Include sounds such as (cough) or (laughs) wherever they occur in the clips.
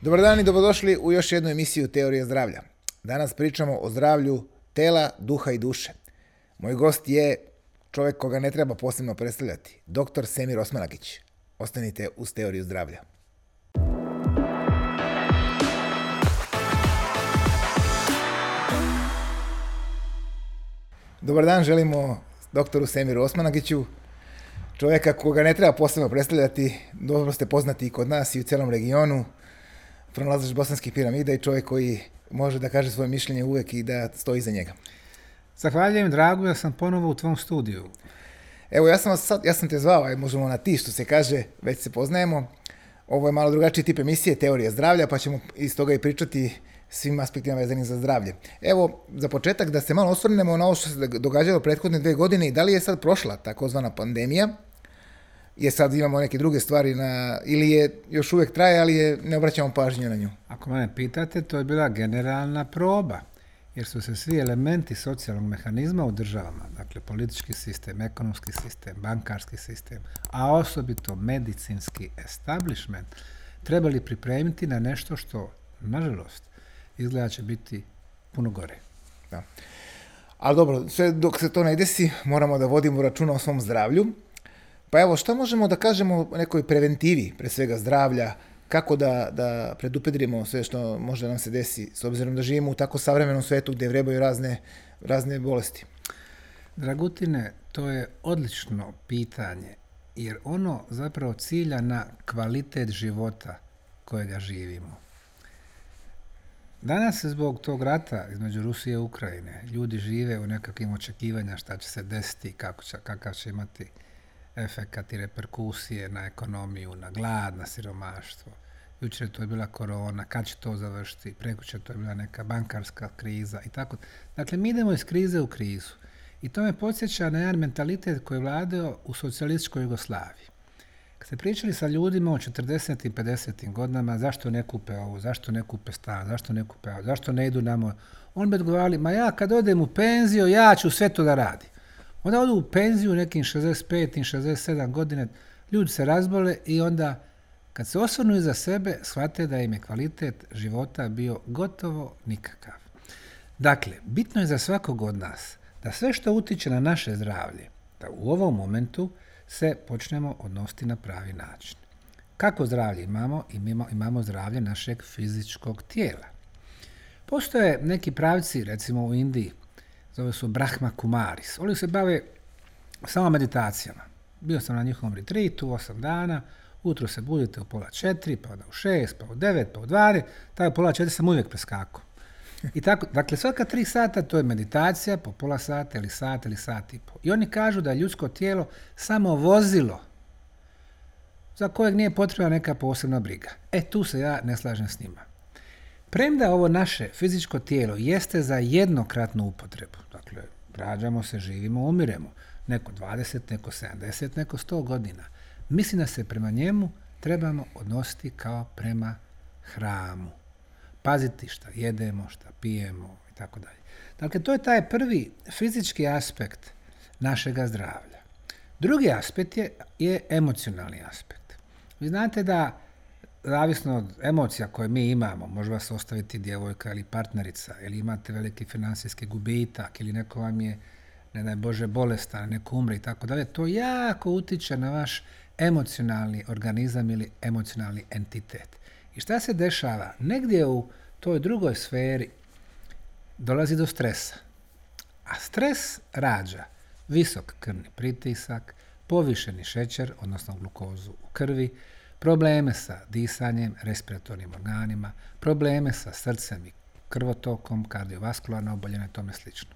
Dobar dan i dobrodošli u još jednu emisiju Teorije zdravlja. Danas pričamo o zdravlju tela, duha i duše. Moj gost je čovjek koga ne treba posebno predstavljati, dr. Semir Osmanagić. Ostanite uz Teoriju zdravlja. Dobar dan, želimo doktoru Semiru Osmanagiću, čovjeka koga ne treba posebno predstavljati, dobro ste poznati i kod nas i u cijelom regionu, pronalazač bosanskih piramida i čovjek koji može da kaže svoje mišljenje uvijek i da stoji iza njega. Zahvaljujem, drago, ja sam ponovo u tvom studiju. Evo, ja sam, vas sad, ja sam te zvao, aj možemo na ti što se kaže, već se poznajemo. Ovo je malo drugačiji tip emisije, teorija zdravlja, pa ćemo iz toga i pričati svim aspektima vezanim za zdravlje. Evo, za početak da se malo osvrnemo na ovo što se događalo prethodne dve godine i da li je sad prošla takozvana pandemija, je sad imamo neke druge stvari na, ili je još uvijek traje, ali je, ne obraćamo pažnju na nju. Ako mene pitate, to je bila generalna proba, jer su se svi elementi socijalnog mehanizma u državama, dakle politički sistem, ekonomski sistem, bankarski sistem, a osobito medicinski establishment, trebali pripremiti na nešto što, nažalost, izgleda će biti puno gore. Da. Ali dobro, sve dok se to ne desi, moramo da vodimo računa o svom zdravlju. Pa evo, što možemo da kažemo o nekoj preventivi, pre svega zdravlja, kako da, da predupedrimo sve što može nam se desi, s obzirom da živimo u tako savremenom svetu gdje vrebaju razne, razne bolesti? Dragutine, to je odlično pitanje, jer ono zapravo cilja na kvalitet života kojega živimo. Danas zbog tog rata između Rusije i Ukrajine ljudi žive u nekakvim očekivanja šta će se desiti, kako će, kakav će imati efekat i reperkusije na ekonomiju, na glad, na siromaštvo. Jučer to je bila korona, kad će to završiti, prekuće to je bila neka bankarska kriza i tako. Dakle, mi idemo iz krize u krizu. I to me podsjeća na jedan mentalitet koji je vladao u socijalističkoj Jugoslaviji. Kad ste pričali sa ljudima o 40. i 50. godinama, zašto ne kupe ovo, zašto ne kupe stan, zašto ne kupe ovo, zašto ne idu namo, on bi odgovarali, ma ja kad odem u penziju, ja ću sve to da radim. Onda odu u penziju nekim 65. i 67 godine, ljudi se razbole i onda kad se osvrnu iza sebe, shvate da im je kvalitet života bio gotovo nikakav. Dakle, bitno je za svakog od nas da sve što utiče na naše zdravlje, da u ovom momentu se počnemo odnositi na pravi način. Kako zdravlje imamo? Imamo, zdravlje našeg fizičkog tijela. Postoje neki pravci, recimo u Indiji, zove su Brahma Kumaris. Oni se bave samo meditacijama. Bio sam na njihovom retritu, osam dana, utro se budite u pola četiri, pa onda u šest, pa u devet, pa u dvane, taj pola četiri sam uvijek preskakao. I tako, dakle, svaka tri sata to je meditacija, po pola sata ili sat ili sat i pol. I oni kažu da je ljudsko tijelo samo vozilo za kojeg nije potrebna neka posebna briga. E, tu se ja ne slažem s njima. Premda ovo naše fizičko tijelo jeste za jednokratnu upotrebu, rađamo se, živimo, umiremo, neko 20, neko 70, neko 100 godina, mislim da se prema njemu trebamo odnositi kao prema hramu paziti šta jedemo, šta pijemo i tako dalje. Dakle, to je taj prvi fizički aspekt našega zdravlja. Drugi aspekt je, je emocionalni aspekt. Vi znate da, zavisno od emocija koje mi imamo, može vas ostaviti djevojka ili partnerica, ili imate veliki financijski gubitak, ili neko vam je, ne daj Bože, bolestan, neko umre i tako dalje, to jako utiče na vaš emocionalni organizam ili emocionalni entitet. I šta se dešava? Negdje u toj drugoj sferi dolazi do stresa. A stres rađa visok krvni pritisak, povišeni šećer, odnosno glukozu u krvi, probleme sa disanjem, respiratornim organima, probleme sa srcem i krvotokom, kardiovaskularna oboljenja i tome slično.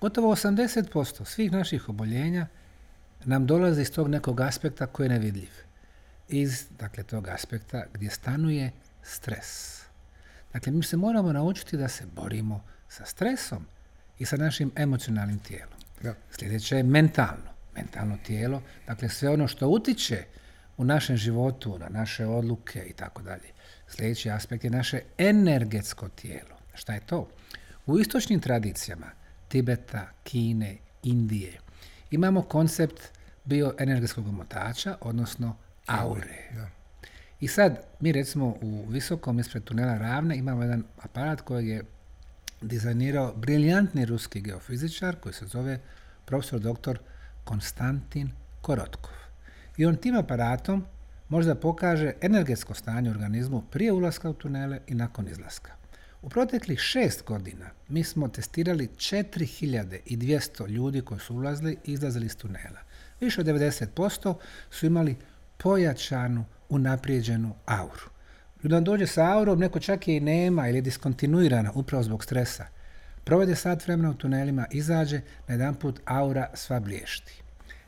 Gotovo 80% svih naših oboljenja nam dolazi iz tog nekog aspekta koji je nevidljiv. Iz, dakle, tog aspekta gdje stanuje stres. Dakle, mi se moramo naučiti da se borimo sa stresom i sa našim emocionalnim tijelom. Da. Sljedeće je mentalno. Mentalno tijelo, dakle sve ono što utiče u našem životu, na naše odluke i tako dalje. Sljedeći aspekt je naše energetsko tijelo. Šta je to? U istočnim tradicijama Tibeta, Kine, Indije imamo koncept bioenergetskog omotača, odnosno aure. Da. I sad, mi recimo u visokom ispred tunela Ravne imamo jedan aparat kojeg je dizajnirao briljantni ruski geofizičar koji se zove profesor dr. Konstantin Korotkov. I on tim aparatom možda pokaže energetsko stanje organizmu prije ulaska u tunele i nakon izlaska. U proteklih šest godina mi smo testirali 4200 ljudi koji su ulazili i izlazili iz tunela. Više od 90% su imali pojačanu, unaprijeđenu auru. Kada dođe sa aurom, neko čak je i nema ili je diskontinuirana upravo zbog stresa. Provede sat vremena u tunelima, izađe, na jedan put aura sva blješti.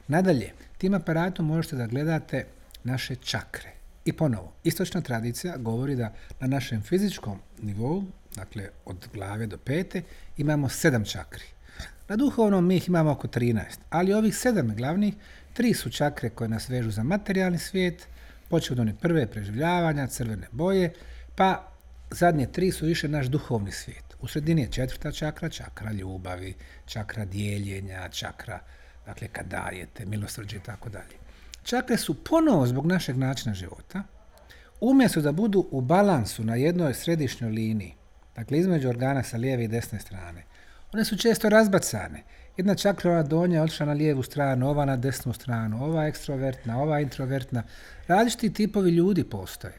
Nadalje, tim aparatom možete da gledate naše čakre. I ponovo, istočna tradicija govori da na našem fizičkom nivou, dakle od glave do pete, imamo sedam čakri. Na duhovnom mi ih imamo oko 13, ali ovih sedam glavnih, tri su čakre koje nas vežu za materijalni svijet, počeo od one prve preživljavanja, crvene boje, pa zadnje tri su više naš duhovni svijet. U sredini je četvrta čakra, čakra ljubavi, čakra dijeljenja, čakra, dakle kad dajete, milosrđe i tako dalje. Čakre su ponovo zbog našeg načina života, umjesto da budu u balansu na jednoj središnjoj liniji, dakle između organa sa lijeve i desne strane, one su često razbacane. Jedna čakra ona donja otišla na lijevu stranu, ova na desnu stranu, ova ekstrovertna, ova introvertna. Različiti tipovi ljudi postoje.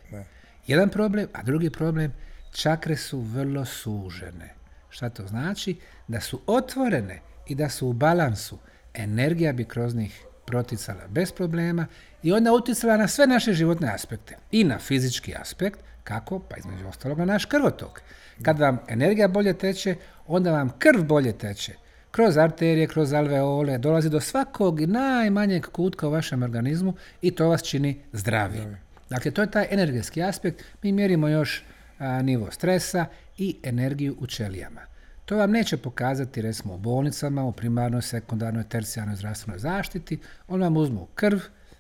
Jedan problem, a drugi problem, čakre su vrlo sužene. Šta to znači? Da su otvorene i da su u balansu. Energija bi kroz njih proticala bez problema i onda utjecala na sve naše životne aspekte. I na fizički aspekt, kako? Pa između ostaloga naš krvotok. Kad vam energija bolje teče, onda vam krv bolje teče. Kroz arterije, kroz alveole, dolazi do svakog najmanjeg kutka u vašem organizmu i to vas čini zdravim. Dakle, to je taj energetski aspekt. Mi mjerimo još nivo stresa i energiju u ćelijama. To vam neće pokazati recimo u bolnicama, u primarnoj, sekundarnoj, tercijarnoj zdravstvenoj zaštiti. On vam uzmu krv,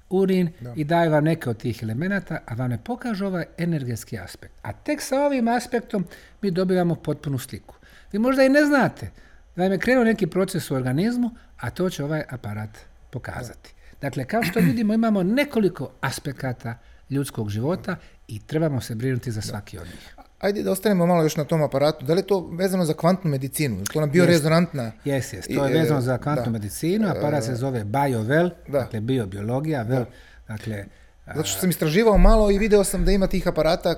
urin i daju vam neke od tih elemenata, a vam ne pokažu ovaj energetski aspekt. A tek sa ovim aspektom mi dobivamo potpunu sliku. Vi možda i ne znate da vam je krenuo neki proces u organizmu, a to će ovaj aparat pokazati. Dakle, kao što vidimo, imamo nekoliko aspekata ljudskog života i trebamo se brinuti za svaki od njih. Ajde da ostanemo malo još na tom aparatu. Da li je to vezano za kvantnu medicinu? To nam biorezonantna... Jes, jes. To je vezano za kvantnu medicinu. Aparat se zove BioVel, dakle biobiologija, vel, dakle... Zato što sam istraživao malo i video sam da ima tih aparata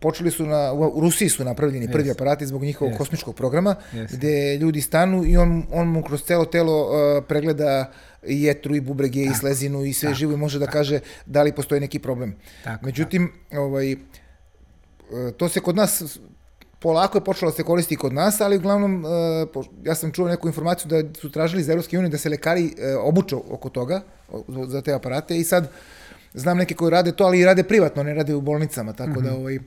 počeli su na, u Rusiji su napravljeni prvi aparati zbog njihovog kosmičkog programa, gdje ljudi stanu i on, on mu kroz celo telo pregleda i jetru i bubrege i slezinu i sve živo i može da kaže da li postoji neki problem. Međutim, ovaj, to se kod nas polako je počelo da se koristi kod nas, ali uglavnom ja sam čuo neku informaciju da su tražili iz Europske unije da se lekari obuču oko toga, za te aparate i sad znam neke koji rade to, ali i rade privatno, ne rade u bolnicama, tako da mhm. ovaj...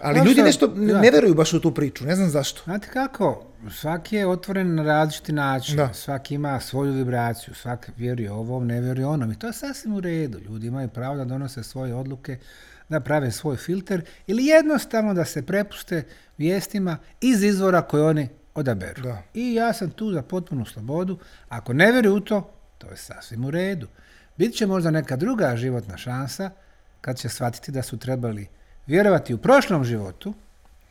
Ali ljudi nešto ne veruju baš u tu priču, ne znam zašto. Znate kako, svaki je otvoren na različiti način, svaki ima svoju vibraciju, svaki vjeruje ovom, ne vjeruje onom i to je sasvim u redu. Ljudi imaju pravo da donose svoje odluke, da prave svoj filter ili jednostavno da se prepuste vijestima iz izvora koje oni odaberu. I ja sam tu za potpunu slobodu. Ako ne vjeruju u to, to je sasvim u redu. Bit će možda neka druga životna šansa kad će shvatiti da su trebali vjerovati u prošlom životu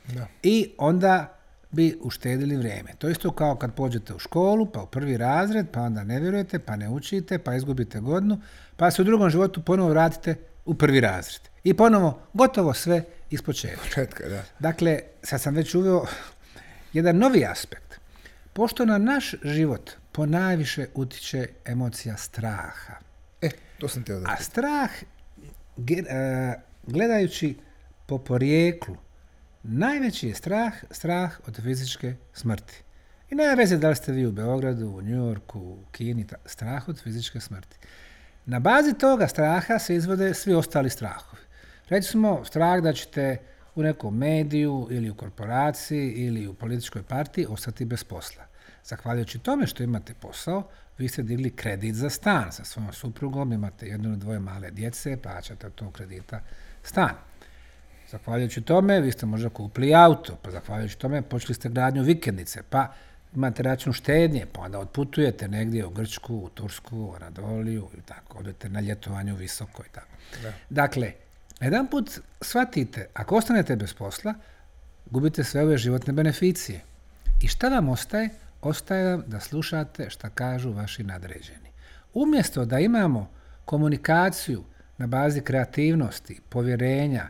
da. i onda bi uštedili vrijeme. To isto kao kad pođete u školu, pa u prvi razred, pa onda ne vjerujete, pa ne učite, pa izgubite godinu, pa se u drugom životu ponovo vratite u prvi razred. I ponovo gotovo sve iz početka. da. Dakle, sad sam već uveo jedan novi aspekt. Pošto na naš život ponajviše utiče emocija straha. E, to sam teo da... A strah, e, gledajući po porijeklu, najveći je strah, strah od fizičke smrti. I nema veze da li ste vi u Beogradu, u Yorku, u Kini, strah od fizičke smrti. Na bazi toga straha se izvode svi ostali strahovi. Recimo, strah da ćete u nekom mediju ili u korporaciji ili u političkoj partiji ostati bez posla. Zahvaljujući tome što imate posao, vi ste digli kredit za stan sa svojom suprugom, imate jedno ili dvoje male djece, plaćate to kredita stan. Zahvaljujući tome, vi ste možda kupili auto, pa zahvaljujući tome počeli ste gradnju vikendice, pa imate račun štednje, pa onda otputujete negdje u Grčku, u Tursku, u Anadoliju i tako, odete na ljetovanje u visoko i tako. Dakle, Jedan put shvatite, ako ostanete bez posla, gubite sve ove životne beneficije. I šta vam ostaje? Ostaje vam da slušate šta kažu vaši nadređeni. Umjesto da imamo komunikaciju na bazi kreativnosti, povjerenja,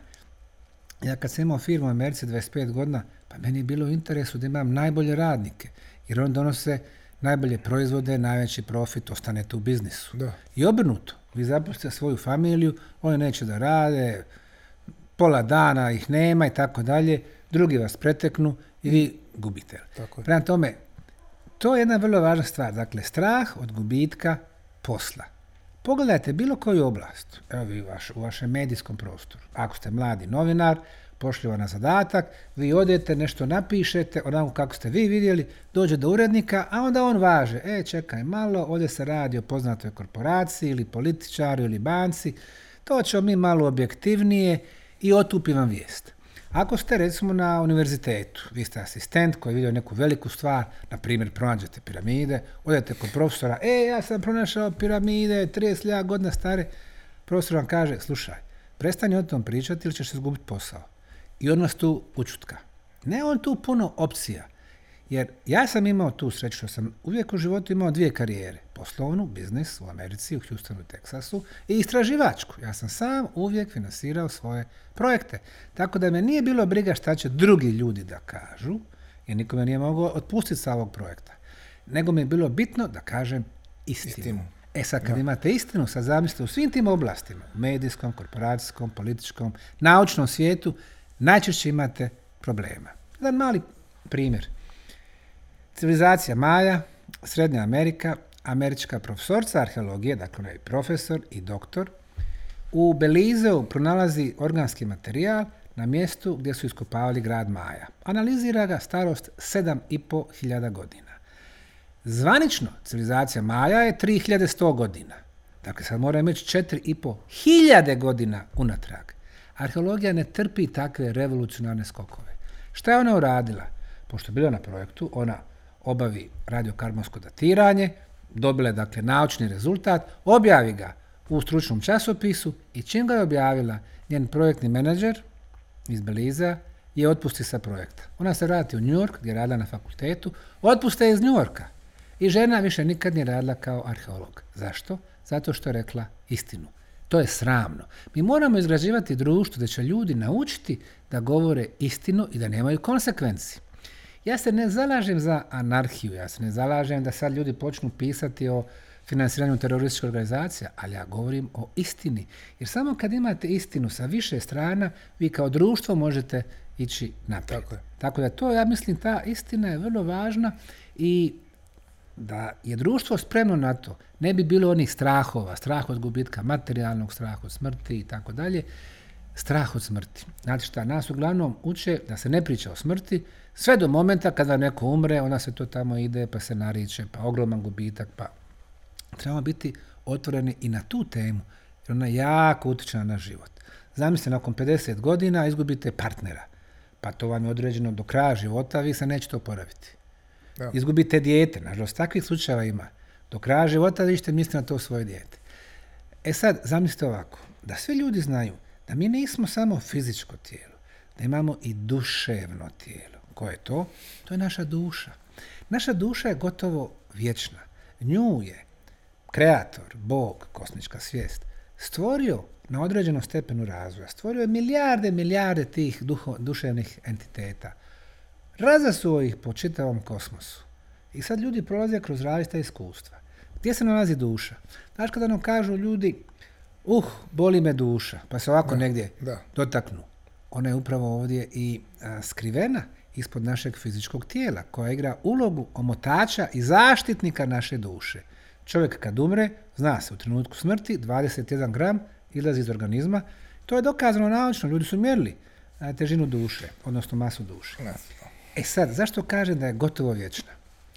ja kad sam imao firmu u Americi 25 godina, pa meni je bilo u interesu da imam najbolje radnike, jer on donose najbolje proizvode, najveći profit, ostanete u biznisu. Da. I obrnuto, vi zaposlite svoju familiju, oni neće da rade, pola dana ih nema i tako dalje, drugi vas preteknu i vi gubite. Tako je. Prema tome, to je jedna vrlo važna stvar. Dakle, strah od gubitka posla. Pogledajte bilo koju oblast, evo vi u, vaš, u vašem medijskom prostoru. Ako ste mladi novinar, pošli vam na zadatak, vi odete, nešto napišete, onako kako ste vi vidjeli, dođe do urednika, a onda on važe, e, čekaj malo, ovdje se radi o poznatoj korporaciji ili političaru ili banci, to ćemo mi malo objektivnije i otupi vam vijest. Ako ste recimo na univerzitetu, vi ste asistent koji je vidio neku veliku stvar, na primjer pronađete piramide, odete kod profesora, e, ja sam pronašao piramide, 30 godina stare, profesor vam kaže, slušaj, prestani o tom pričati ili ćeš izgubiti posao. I on vas tu učutka. Ne on tu puno opcija. Jer ja sam imao tu sreću što sam uvijek u životu imao dvije karijere. Poslovnu, biznis u Americi, u Houstonu, Teksasu i istraživačku. Ja sam sam uvijek finansirao svoje projekte. Tako da me nije bilo briga šta će drugi ljudi da kažu, jer nikome nije mogao otpustiti sa ovog projekta. Nego mi je bilo bitno da kažem istinu. Istinu. E sad, kad imate istinu, sad zamislite u svim tim oblastima, medijskom, korporacijskom, političkom, naučnom svijetu, najčešće imate problema. Jedan mali primjer. Civilizacija Maja, Srednja Amerika, američka profesorca arheologije, dakle je profesor i doktor, u Belizeu pronalazi organski materijal na mjestu gdje su iskopavali grad Maja. Analizira ga starost 7.500 godina. Zvanično civilizacija Maja je 3100 godina. Dakle, sad mora imati 4.500 godina unatrag. Arheologija ne trpi takve revolucionarne skokove. Šta je ona uradila? Pošto je bila na projektu, ona obavi radiokarbonsko datiranje, dobila je dakle naučni rezultat, objavi ga u stručnom časopisu i čim ga je objavila, njen projektni menadžer iz Beliza je otpusti sa projekta. Ona se vrati u New York gdje je radila na fakultetu, otpuste iz New Yorka. I žena više nikad nije radila kao arheolog. Zašto? Zato što je rekla istinu. To je sramno. Mi moramo izgrađivati društvo da će ljudi naučiti da govore istinu i da nemaju konsekvenci. Ja se ne zalažem za anarhiju, ja se ne zalažem da sad ljudi počnu pisati o financiranju terorističkih organizacija, ali ja govorim o istini. Jer samo kad imate istinu sa više strana, vi kao društvo možete ići naprijed. Tako je. Tako da to, ja mislim, ta istina je vrlo važna i da je društvo spremno na to, ne bi bilo onih strahova, strah od gubitka materijalnog, strah od smrti i tako dalje, strah od smrti. Znate šta, nas uglavnom uče da se ne priča o smrti, sve do momenta kada neko umre, onda se to tamo ide, pa se nariče, pa ogroman gubitak, pa trebamo biti otvoreni i na tu temu, jer ona jako utječe na život. Zamislite, nakon 50 godina izgubite partnera, pa to vam je određeno do kraja života, vi se nećete oporaviti. Da. Izgubite dijete, nažalost, takvih slučajeva ima. Do kraja života vi ćete misliti na to svoje dijete. E sad, zamislite ovako, da svi ljudi znaju da mi nismo samo fizičko tijelo, da imamo i duševno tijelo. Koje je to? To je naša duša. Naša duša je gotovo vječna. Nju je kreator, Bog, kosmička svijest, stvorio na određenom stepenu razvoja. Stvorio je milijarde, milijarde tih duho, duševnih entiteta. Razasuo ih po čitavom kosmosu. I sad ljudi prolaze kroz različita iskustva. Gdje se nalazi duša? Znaš kada nam kažu ljudi, uh, boli me duša, pa se ovako negdje da. dotaknu. Ona je upravo ovdje i a, skrivena ispod našeg fizičkog tijela, koja igra ulogu omotača i zaštitnika naše duše. Čovjek kad umre, zna se, u trenutku smrti 21 gram izlazi iz organizma. To je dokazano naučno, ljudi su mjerili težinu duše, odnosno masu duše. E sad, zašto kažem da je gotovo vječna?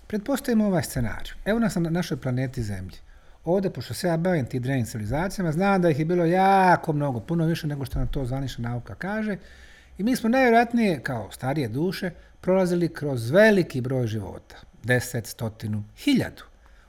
Pretpostavimo ovaj scenarij. Evo nas na našoj planeti Zemlji. Ovdje, pošto se ja bavim ti drevnim civilizacijama, znam da ih je bilo jako mnogo, puno više nego što nam to zvanična nauka kaže. I mi smo najvjerojatnije, kao starije duše, prolazili kroz veliki broj života. Deset, stotinu, hiljadu.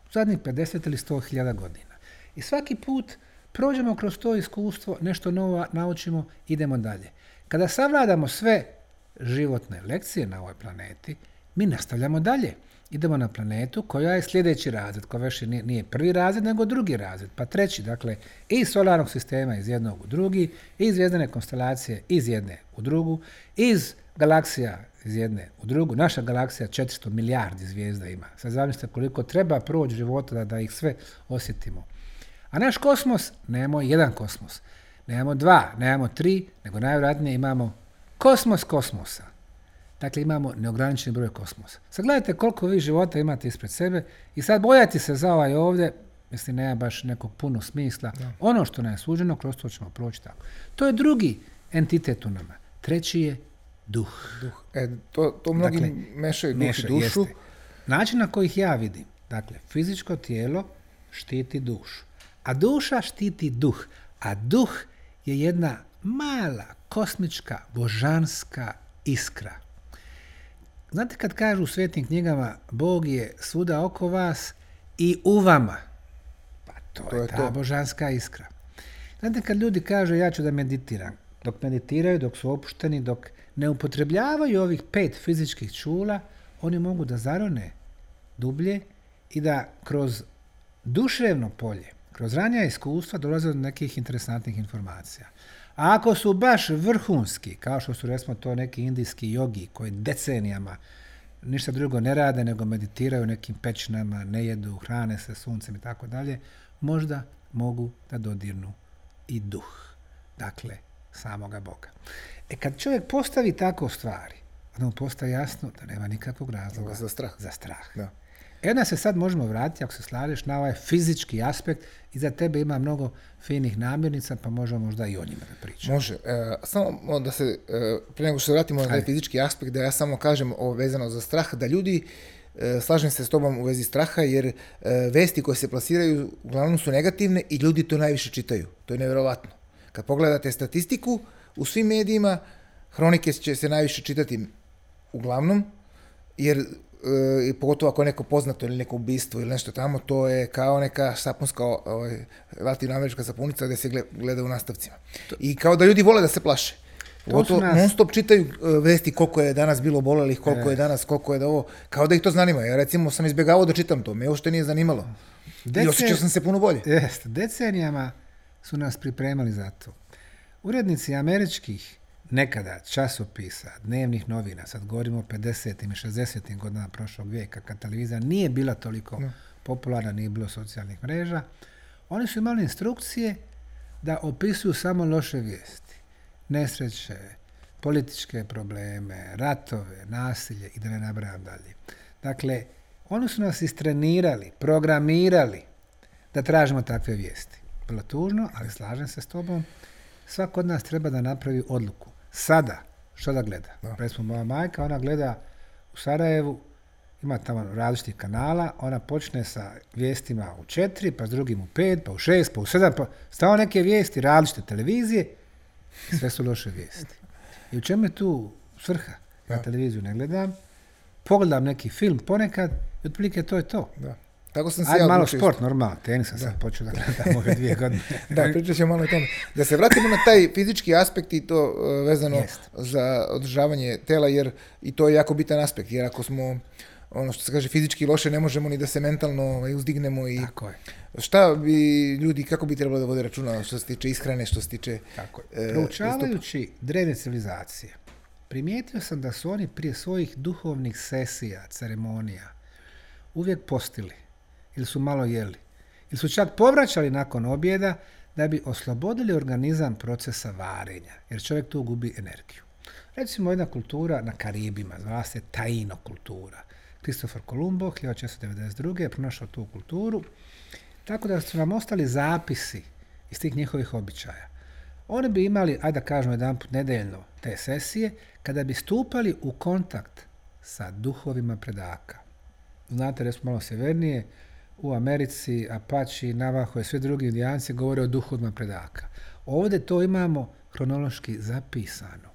U zadnjih 50 ili 100 hiljada godina. I svaki put prođemo kroz to iskustvo, nešto novo naučimo, idemo dalje. Kada savladamo sve životne lekcije na ovoj planeti, mi nastavljamo dalje. Idemo na planetu koja je sljedeći razred, koja više nije prvi razred, nego drugi razred, pa treći, dakle, iz solarnog sistema iz jednog u drugi, iz zvijezdane konstelacije iz jedne u drugu, iz galaksija iz jedne u drugu. Naša galaksija 400 milijardi zvijezda ima. Sad zamislite koliko treba proći života da, ih sve osjetimo. A naš kosmos, nemamo jedan kosmos. Nemamo dva, nemamo tri, nego najvjerojatnije imamo kosmos kosmosa. Dakle, imamo neograničeni broj kosmosa. Sad gledajte koliko vi života imate ispred sebe i sad bojati se za ovaj ovdje, mislim, nema baš nekog puno smisla. Ono što nam je suđeno, kroz to ćemo proći tako. To je drugi entitet u nama. Treći je duh. duh. E, to, to mnogi dakle, mešaju duh i dušu. Način na koji ih ja vidim, dakle, fizičko tijelo štiti dušu, a duša štiti duh, a duh je jedna mala, kosmička, božanska iskra. Znate kad kažu u svetim knjigama Bog je svuda oko vas i u vama, pa to, je, ta božanska iskra. Znate kad ljudi kažu ja ću da meditiram, dok meditiraju, dok su opušteni, dok ne upotrebljavaju ovih pet fizičkih čula, oni mogu da zarone dublje i da kroz duševno polje, kroz ranja iskustva dolaze do nekih interesantnih informacija. A ako su baš vrhunski, kao što su recimo to neki indijski jogi koji decenijama ništa drugo ne rade nego meditiraju nekim pećinama, ne jedu, hrane se suncem i tako dalje, možda mogu da dodirnu i duh. Dakle, samoga Boga. E kad čovjek postavi tako stvari, onda mu postaje jasno da nema nikakvog razloga za strah. Za strah. Da. E onda se sad možemo vratiti, ako se slažeš, na ovaj fizički aspekt i za tebe ima mnogo finih namirnica, pa možemo možda i o njima da pričamo. Može. E, samo da se, e, prije nego što se vratimo na taj fizički aspekt, da ja samo kažem ovo vezano za strah, da ljudi, e, slažem se s tobom u vezi straha, jer e, vesti koje se plasiraju uglavnom su negativne i ljudi to najviše čitaju. To je nevjerovatno. Kad pogledate statistiku, u svim medijima hronike će se najviše čitati uglavnom, jer e, pogotovo ako je neko poznato ili neko ubistvo ili nešto tamo, to je kao neka sapunska ovaj, latinoamerička sapunica gdje se gleda u nastavcima. I kao da ljudi vole da se plaše. Pogotovo nas... non stop čitaju e, vesti koliko je danas bilo bolelih, koliko je danas, koliko je da ovo, kao da ih to zanima. Ja recimo sam izbjegavao da čitam to, me uopšte nije zanimalo. I osjećao sam se puno bolje. Jeste, decenijama su nas pripremali za to. Urednici američkih nekada časopisa, dnevnih novina, sad govorimo o 50. i 60. godina prošlog vijeka, kad televizija nije bila toliko popularna, nije bilo socijalnih mreža, oni su imali instrukcije da opisuju samo loše vijesti, nesreće, političke probleme, ratove, nasilje i da ne nabrajam dalje. Dakle, oni su nas istrenirali, programirali da tražimo takve vijesti. Bilo tužno, ali slažem se s tobom svako od nas treba da napravi odluku. Sada, što da gleda? Recimo, moja majka, ona gleda u Sarajevu, ima tamo različitih kanala, ona počne sa vijestima u četiri, pa s drugim u pet, pa u šest, pa u sedam, pa stao neke vijesti, različite televizije, sve su loše vijesti. I u čemu je tu svrha? Ja televiziju ne gledam, pogledam neki film ponekad i otprilike to je to. Da. Tako sam se Ajde, malo sport, normalno, tenis sam sad počeo da gledam ove dvije (laughs) godine. da, pričat ćemo malo o tome. Da se vratimo na taj fizički aspekt i to uh, vezano za održavanje tela, jer i to je jako bitan aspekt, jer ako smo ono što se kaže fizički loše, ne možemo ni da se mentalno ovaj, uzdignemo i Tako je. šta bi ljudi, kako bi trebalo da vode računa što se tiče ishrane, što se tiče Tako je. E, Proučavajući drevne civilizacije, primijetio sam da su oni prije svojih duhovnih sesija, ceremonija, uvijek postili ili su malo jeli. Ili su čak povraćali nakon objeda da bi oslobodili organizam procesa varenja, jer čovjek tu gubi energiju. Recimo jedna kultura na Karibima, zvala se Taino kultura. Kristofor Kolumbo, 1692. je pronašao tu kulturu, tako da su nam ostali zapisi iz tih njihovih običaja. Oni bi imali, ajde da kažemo jedan put nedeljno, te sesije, kada bi stupali u kontakt sa duhovima predaka. Znate, recimo malo severnije, u Americi, Apache, Navajo i svi drugi indijanci govore o duhovima predaka. Ovdje to imamo hronološki zapisano.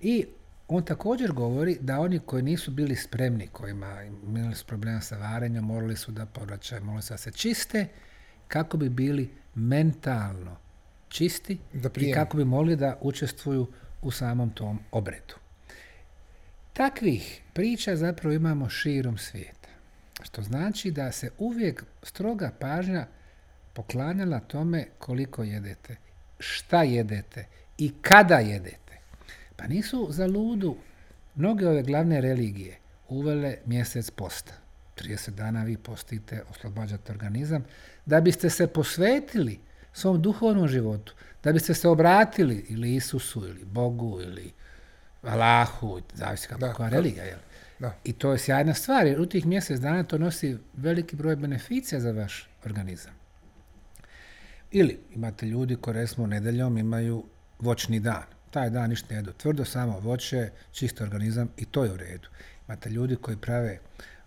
I on također govori da oni koji nisu bili spremni, kojima imali su problema sa varenjem, morali su da povraćaju, morali su da se čiste kako bi bili mentalno čisti Da i kako bi mogli da učestvuju u samom tom obredu. Takvih priča zapravo imamo širom svijeta. Što znači da se uvijek stroga pažnja poklanjala tome koliko jedete, šta jedete i kada jedete. Pa nisu za ludu mnoge ove glavne religije uvele mjesec posta. 30 dana vi postite, oslobađate organizam, da biste se posvetili svom duhovnom životu, da biste se obratili ili Isusu, ili Bogu, ili Allahu, zavisi kako Da, koja religija, jel? Da. I to je sjajna stvar, jer u tih mjesec dana to nosi veliki broj beneficija za vaš organizam. Ili imate ljudi koji recimo nedeljom imaju voćni dan. Taj dan ništa ne jedu. Tvrdo samo voće, čist organizam i to je u redu. Imate ljudi koji prave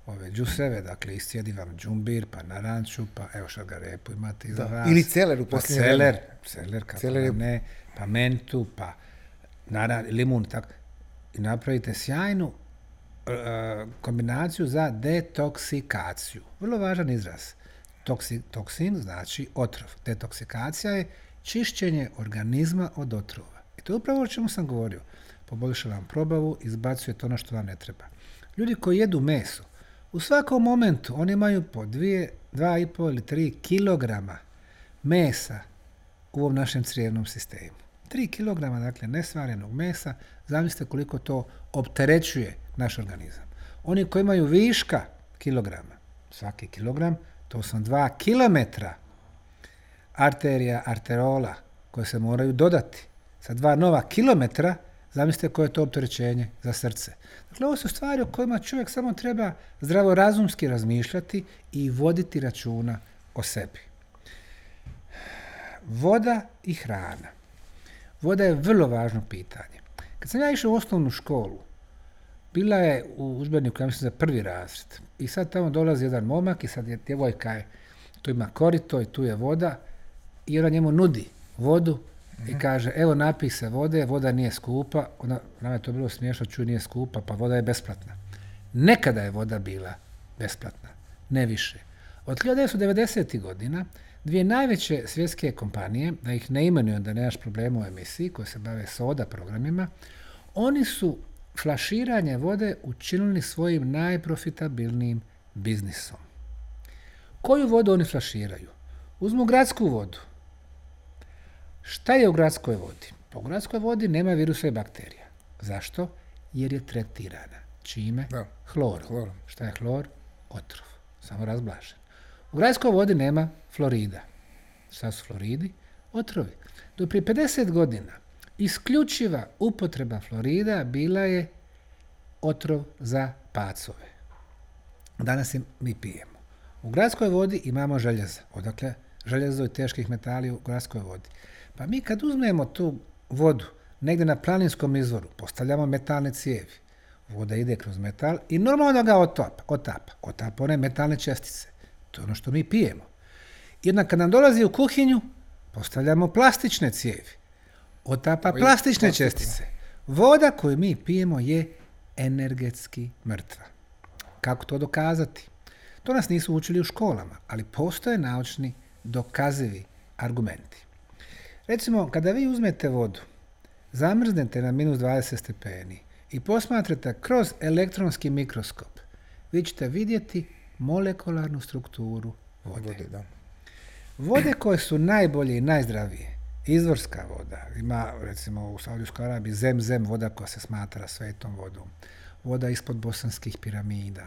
ove džuseve, dakle iscijedi vam džumbir, pa naranču, pa evo šargarepu imate iza vas. Ili celer u pa celer, celer, kako Celer je- ne, pa mentu, pa naran, limun, tako. I napravite sjajnu kombinaciju za detoksikaciju. Vrlo važan izraz. Toksi, toksin znači otrov. Detoksikacija je čišćenje organizma od otrova. I to je upravo o čemu sam govorio. Poboljšava vam probavu, izbacujete ono što vam ne treba. Ljudi koji jedu meso, u svakom momentu oni imaju po dvije, dva i pol ili tri kilograma mesa u ovom našem crijevnom sistemu. 3 kg, dakle, nesvarenog mesa, zamislite koliko to opterećuje naš organizam. Oni koji imaju viška kilograma, svaki kilogram, to su 2 kilometra arterija, arterola, koje se moraju dodati. Sa dva nova kilometra, zamislite koje je to opterećenje za srce. Dakle, ovo su stvari o kojima čovjek samo treba zdravorazumski razmišljati i voditi računa o sebi. Voda i hrana. Voda je vrlo važno pitanje. Kad sam ja išao u osnovnu školu, bila je u udžbeniku, ja mislim za prvi razred. I sad tamo dolazi jedan momak i sad je djevojka je, tu ima korito i tu je voda i ona njemu nudi vodu i kaže, evo napij se vode, voda nije skupa, ona, nama je to bilo smiješno, čuj nije skupa, pa voda je besplatna. Nekada je voda bila besplatna, ne više. Od 1990. godina dvije najveće svjetske kompanije, da ih ne imenujem da nemaš problema u emisiji, koje se bave soda programima, oni su flaširanje vode učinili svojim najprofitabilnijim biznisom. Koju vodu oni flaširaju? Uzmu gradsku vodu. Šta je u gradskoj vodi? Po gradskoj vodi nema virusa i bakterija. Zašto? Jer je tretirana. Čime? Da. Hlorom. Hlorom. Šta je hlor? Otrov. Samo razblažen. U gradskoj vodi nema florida. Šta su floridi? Otrovi. Do prije 50 godina isključiva upotreba florida bila je otrov za pacove. Danas je mi pijemo. U gradskoj vodi imamo željeza. Odakle željezo i teških metali u gradskoj vodi. Pa mi kad uzmemo tu vodu negdje na planinskom izvoru, postavljamo metalne cijevi. Voda ide kroz metal i normalno ga otapa. Otapa, otapa one metalne čestice. To je ono što mi pijemo. Onda kad nam dolazi u kuhinju, postavljamo plastične cijevi. Otapa plastične čestice. Voda koju mi pijemo je energetski mrtva. Kako to dokazati? To nas nisu učili u školama, ali postoje naučni dokazivi argumenti. Recimo, kada vi uzmete vodu, zamrznete na minus 20 stepeni i posmatrate kroz elektronski mikroskop, vi ćete vidjeti molekularnu strukturu vode. Vode, da. Vode koje su najbolje i najzdravije, izvorska voda, ima recimo u Saudijskoj Arabiji zem zem voda koja se smatra svetom vodom, voda ispod bosanskih piramida,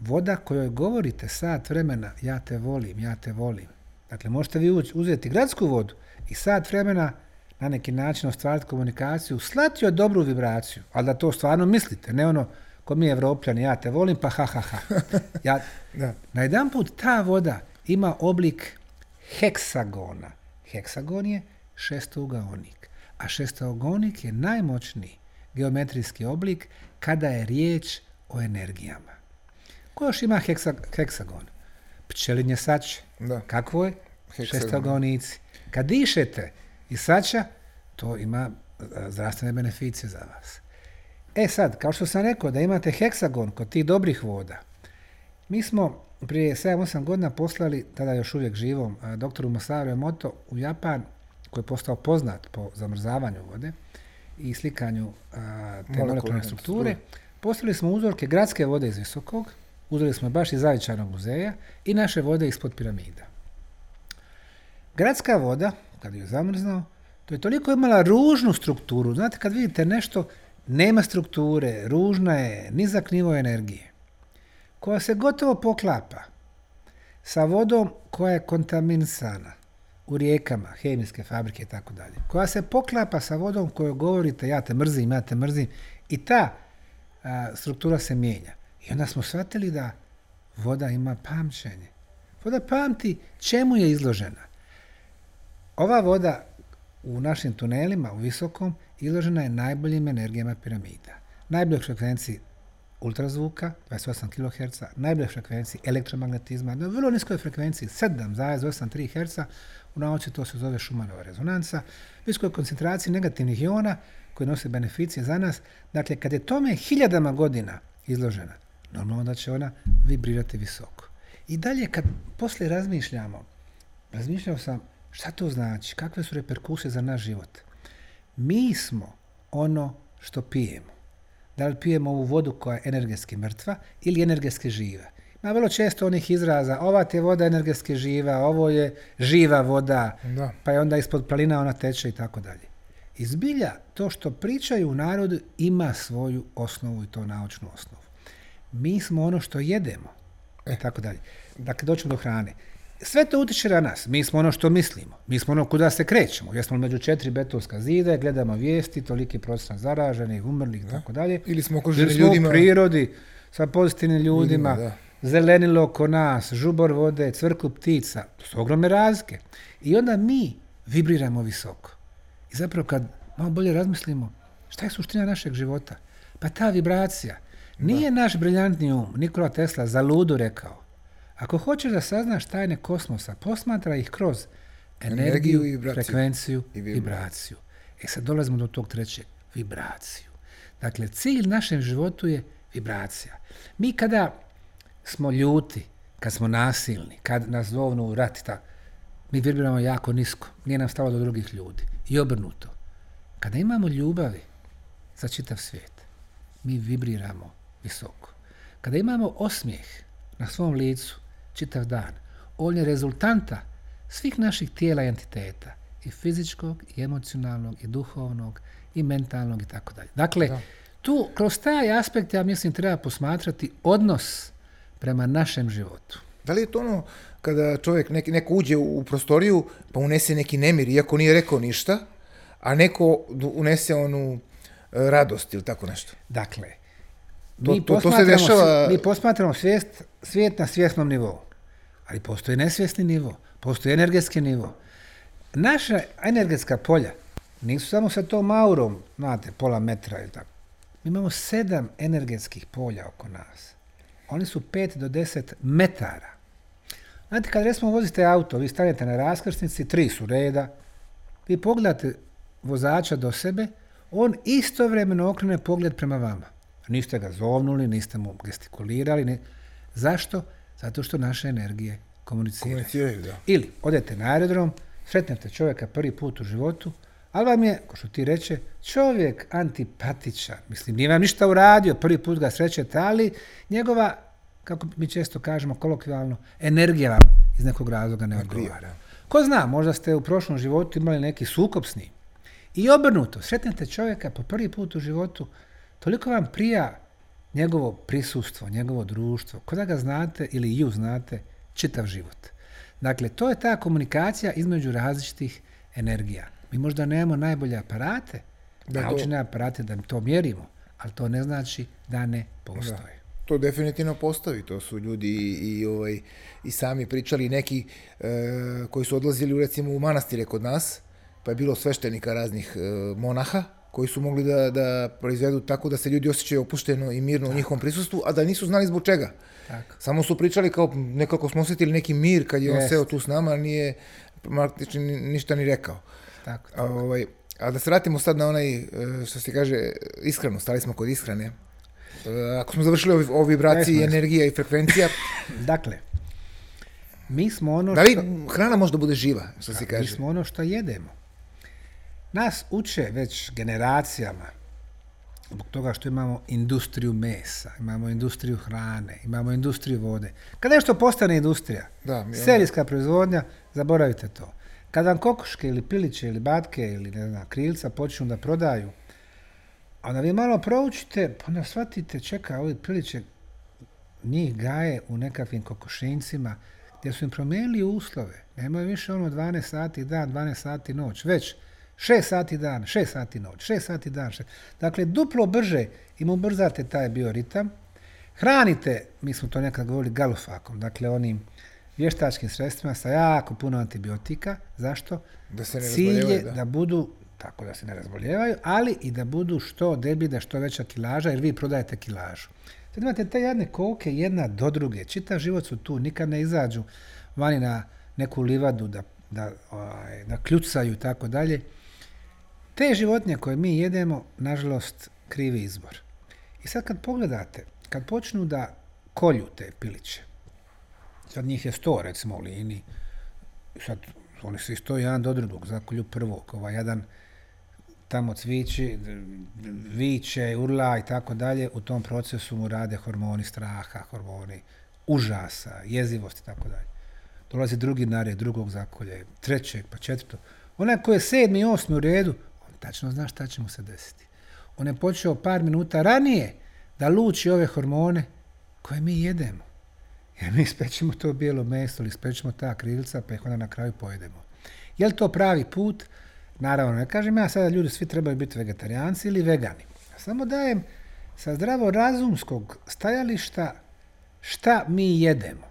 voda kojoj govorite sat vremena ja te volim, ja te volim. Dakle, možete vi uzeti gradsku vodu i sat vremena na neki način ostvariti komunikaciju, slati joj dobru vibraciju, ali da to stvarno mislite, ne ono ko mi evropljani, ja te volim, pa ha, ha, ha. Ja, (laughs) Da. na jedan put ta voda ima oblik heksagona. Heksagon je šestougaonik, a šestougaonik je najmoćniji geometrijski oblik kada je riječ o energijama. Ko još ima heksa, heksagon? Pčelinje sače. Da. Kakvo je? Šestogonici. Kad dišete iz sača, to ima e, zdravstvene beneficije za vas. E sad, kao što sam rekao da imate heksagon kod tih dobrih voda, mi smo prije 7-8 godina poslali, tada još uvijek živom, a, doktoru Masaru Emoto u Japan, koji je postao poznat po zamrzavanju vode i slikanju a, te Molekularne strukture. Poslali smo uzorke gradske vode iz Visokog, uzeli smo baš iz Zavičajnog muzeja i naše vode ispod piramida. Gradska voda, kad ju je zamrznao, to je toliko imala ružnu strukturu. Znate, kad vidite nešto, nema strukture, ružna je, nizak nivo energije, koja se gotovo poklapa sa vodom koja je kontaminisana u rijekama, hemijske fabrike i tako dalje, koja se poklapa sa vodom koju govorite ja te mrzim, ja te mrzim i ta a, struktura se mijenja. I onda smo shvatili da voda ima pamćenje. Voda pamti čemu je izložena. Ova voda u našim tunelima, u visokom, izložena je najboljim energijama piramida. Najboljoj frekvenciji ultrazvuka, 28 kHz, najboljoj frekvenciji elektromagnetizma, na vrlo niskoj frekvenciji 7,83 Hz, u nauci to se zove Šumanova rezonanca, viskoj koncentraciji negativnih iona koji nose beneficije za nas. Dakle, kad je tome hiljadama godina izložena, normalno da će ona vibrirati visoko. I dalje, kad poslije razmišljamo, razmišljao sam šta to znači, kakve su reperkusije za naš život. Mi smo ono što pijemo. Da li pijemo ovu vodu koja je energetski mrtva ili energetski živa. Ima vrlo često onih izraza, ova ti je voda energetski živa, ovo je živa voda, Da. pa je onda ispod planina ona teče i tako dalje. I zbilja, to što pričaju u narodu ima svoju osnovu i to naučnu osnovu. Mi smo ono što jedemo i tako dalje. Dakle, doćemo do hrane. Sve to utječe na nas. Mi smo ono što mislimo. Mi smo ono kuda se krećemo. Jesmo li među četiri betonska zida, gledamo vijesti, toliki procent zaraženih, umrlih i tako dalje. Ili smo okruženi ljudima. u prirodi sa pozitivnim ljudima, zelenilo oko nas, žubor vode, cvrku ptica. To su ogromne razlike. I onda mi vibriramo visoko. I zapravo kad malo bolje razmislimo, šta je suština našeg života? Pa ta vibracija. Nije naš briljantni um, Nikola Tesla, za ludu rekao. Ako hoćeš da saznaš tajne kosmosa, posmatra ih kroz energiju, Energiju i vibraciju. frekvenciju I vibraciju. vibraciju. E sad dolazimo do tog trećeg, vibraciju. Dakle, cilj našem životu je vibracija. Mi kada smo ljuti, kad smo nasilni, kad nas zovnu u rat, i tako, mi vibriramo jako nisko, nije nam stalo do drugih ljudi. I obrnuto. Kada imamo ljubavi za čitav svijet, mi vibriramo visoko. Kada imamo osmijeh na svom licu čitav dan, on je rezultanta svih naših tijela i entiteta, i fizičkog, i emocionalnog, i duhovnog, i mentalnog, i tako dalje. Dakle, Da. tu, kroz taj aspekt, ja mislim, treba posmatrati odnos prema našem životu. Da li je to ono kada čovjek, neki, neko uđe u, prostoriju pa unese neki nemir, iako nije rekao ništa, a neko unese onu e, radost ili tako nešto? Dakle, To- mi, to- to se posmatramo, dešava- mi posmatramo svijest, svijet na svjesnom nivou. Ali postoji nesvjesni nivo, postoji energetski nivo. Naša energetska polja nisu samo sa tom aurom, znate, pola metra ili tako. Mi imamo sedam energetskih polja oko nas. Oni su 5 do 10 metara. Znate, kad recimo vozite auto, vi stanete na raskrsnici, tri su reda, vi pogledate vozača do sebe, on istovremeno okrene pogled prema vama. Niste ga zovnuli, niste mu gestikulirali. Ni... Zašto? Zato što naše energije komuniciraju. Komuniciraju, da. Ili odete na aerodrom, sretnete čovjeka prvi put u životu, ali vam je, ko što ti reče, čovjek antipatičan. Mislim, nije vam ništa uradio, prvi put ga srećete, ali njegova, kako mi često kažemo kolokvijalno, energija vam iz nekog razloga ne odgovara. Ko zna, možda ste u prošlom životu imali neki sukob s njim. I obrnuto, sretnete čovjeka po prvi put u životu, toliko vam prija njegovo prisustvo, njegovo društvo, ko da ga znate ili ju znate čitav život. Dakle, to je ta komunikacija između različitih energija. Mi možda nemamo najbolje aparate, Da to- naučne aparate da to mjerimo, ali to ne znači da ne postoje. To definitivno postoji, to su ljudi i, i, ovaj, i sami pričali neki e, koji su odlazili recimo u manastire kod nas, pa je bilo sveštenika raznih e, monaha koji su mogli da, da proizvedu tako da se ljudi osjećaju opušteno i mirno u njihovom prisustvu, a da nisu znali zbog čega. Tako. Samo su pričali kao nekako smo osjetili neki mir kad je on Jest. seo tu s nama, a nije praktično ni- ništa ni rekao. Tako. A, ovaj, a da se vratimo sad na onaj, e, što se kaže, iskreno, stali smo kod ishrane. E, ako smo završili o, o vibraciji, energija i frekvencija, (laughs) Dakle, mi smo ono da li što... hrana može da bude živa, što se Mi kaže? smo ono što jedemo. Nas uče već generacijama zbog toga što imamo industriju mesa, imamo industriju hrane, imamo industriju vode. Kad nešto postane industrija, Da, serijska proizvodnja, zaboravite to. Kad vam kokoške ili piliće ili batke ili ne znam, krilca počnu da prodaju, a onda vi malo proučite, pa onda shvatite, čeka, ovi piliće njih gaje u nekakvim kokošincima gdje su im promijenili uslove. Nemaju više ono 12 sati dan, 12 sati noć, već 6 sati dan, 6 sati noć, 6 sati dan. šest- Dakle, duplo brže im ubrzate taj bioritam. Hranite, mi smo to nekad govorili galufakom, dakle onim vještačkim sredstvima sa jako puno antibiotika. Zašto? Da se ne razboljevaju, da. da budu, tako da se ne razboljevaju, ali i da budu što deblji, da što veća kilaža, jer vi prodajete kilažu. Sad imate te jadne koke jedna do druge, čitav život su tu, nikad ne izađu vani na neku livadu da, da, ovaj, da kljucaju i tako dalje. Te životinje koje mi jedemo, nažalost, krivi izbor. I sad kad pogledate, kad počnu da kolju te piliće, sad njih je sto recimo u liniji, i sad oni svi stoje jedan do drugog, zakolju prvog, ovaj jedan tamo cviči, viče, urla i tako dalje, u tom procesu mu rade hormoni straha, hormoni užasa, jezivosti i tako dalje. Dolazi drugi na red, drugog zakolje, trećeg, pa četvrtog. Onaj koji je sedmi, osmi u redu, tačno zna šta će mu se desiti. On je počeo par minuta ranije da luči ove hormone koje mi jedemo. Jer mi spećemo to bijelo meso ili spećemo ta krilca pa ih onda na kraju pojedemo. Je li to pravi put? Naravno, ne kažem ja sada ljudi svi trebaju biti vegetarijanci ili vegani. Samo dajem sa zdravo razumskog stajališta šta mi jedemo.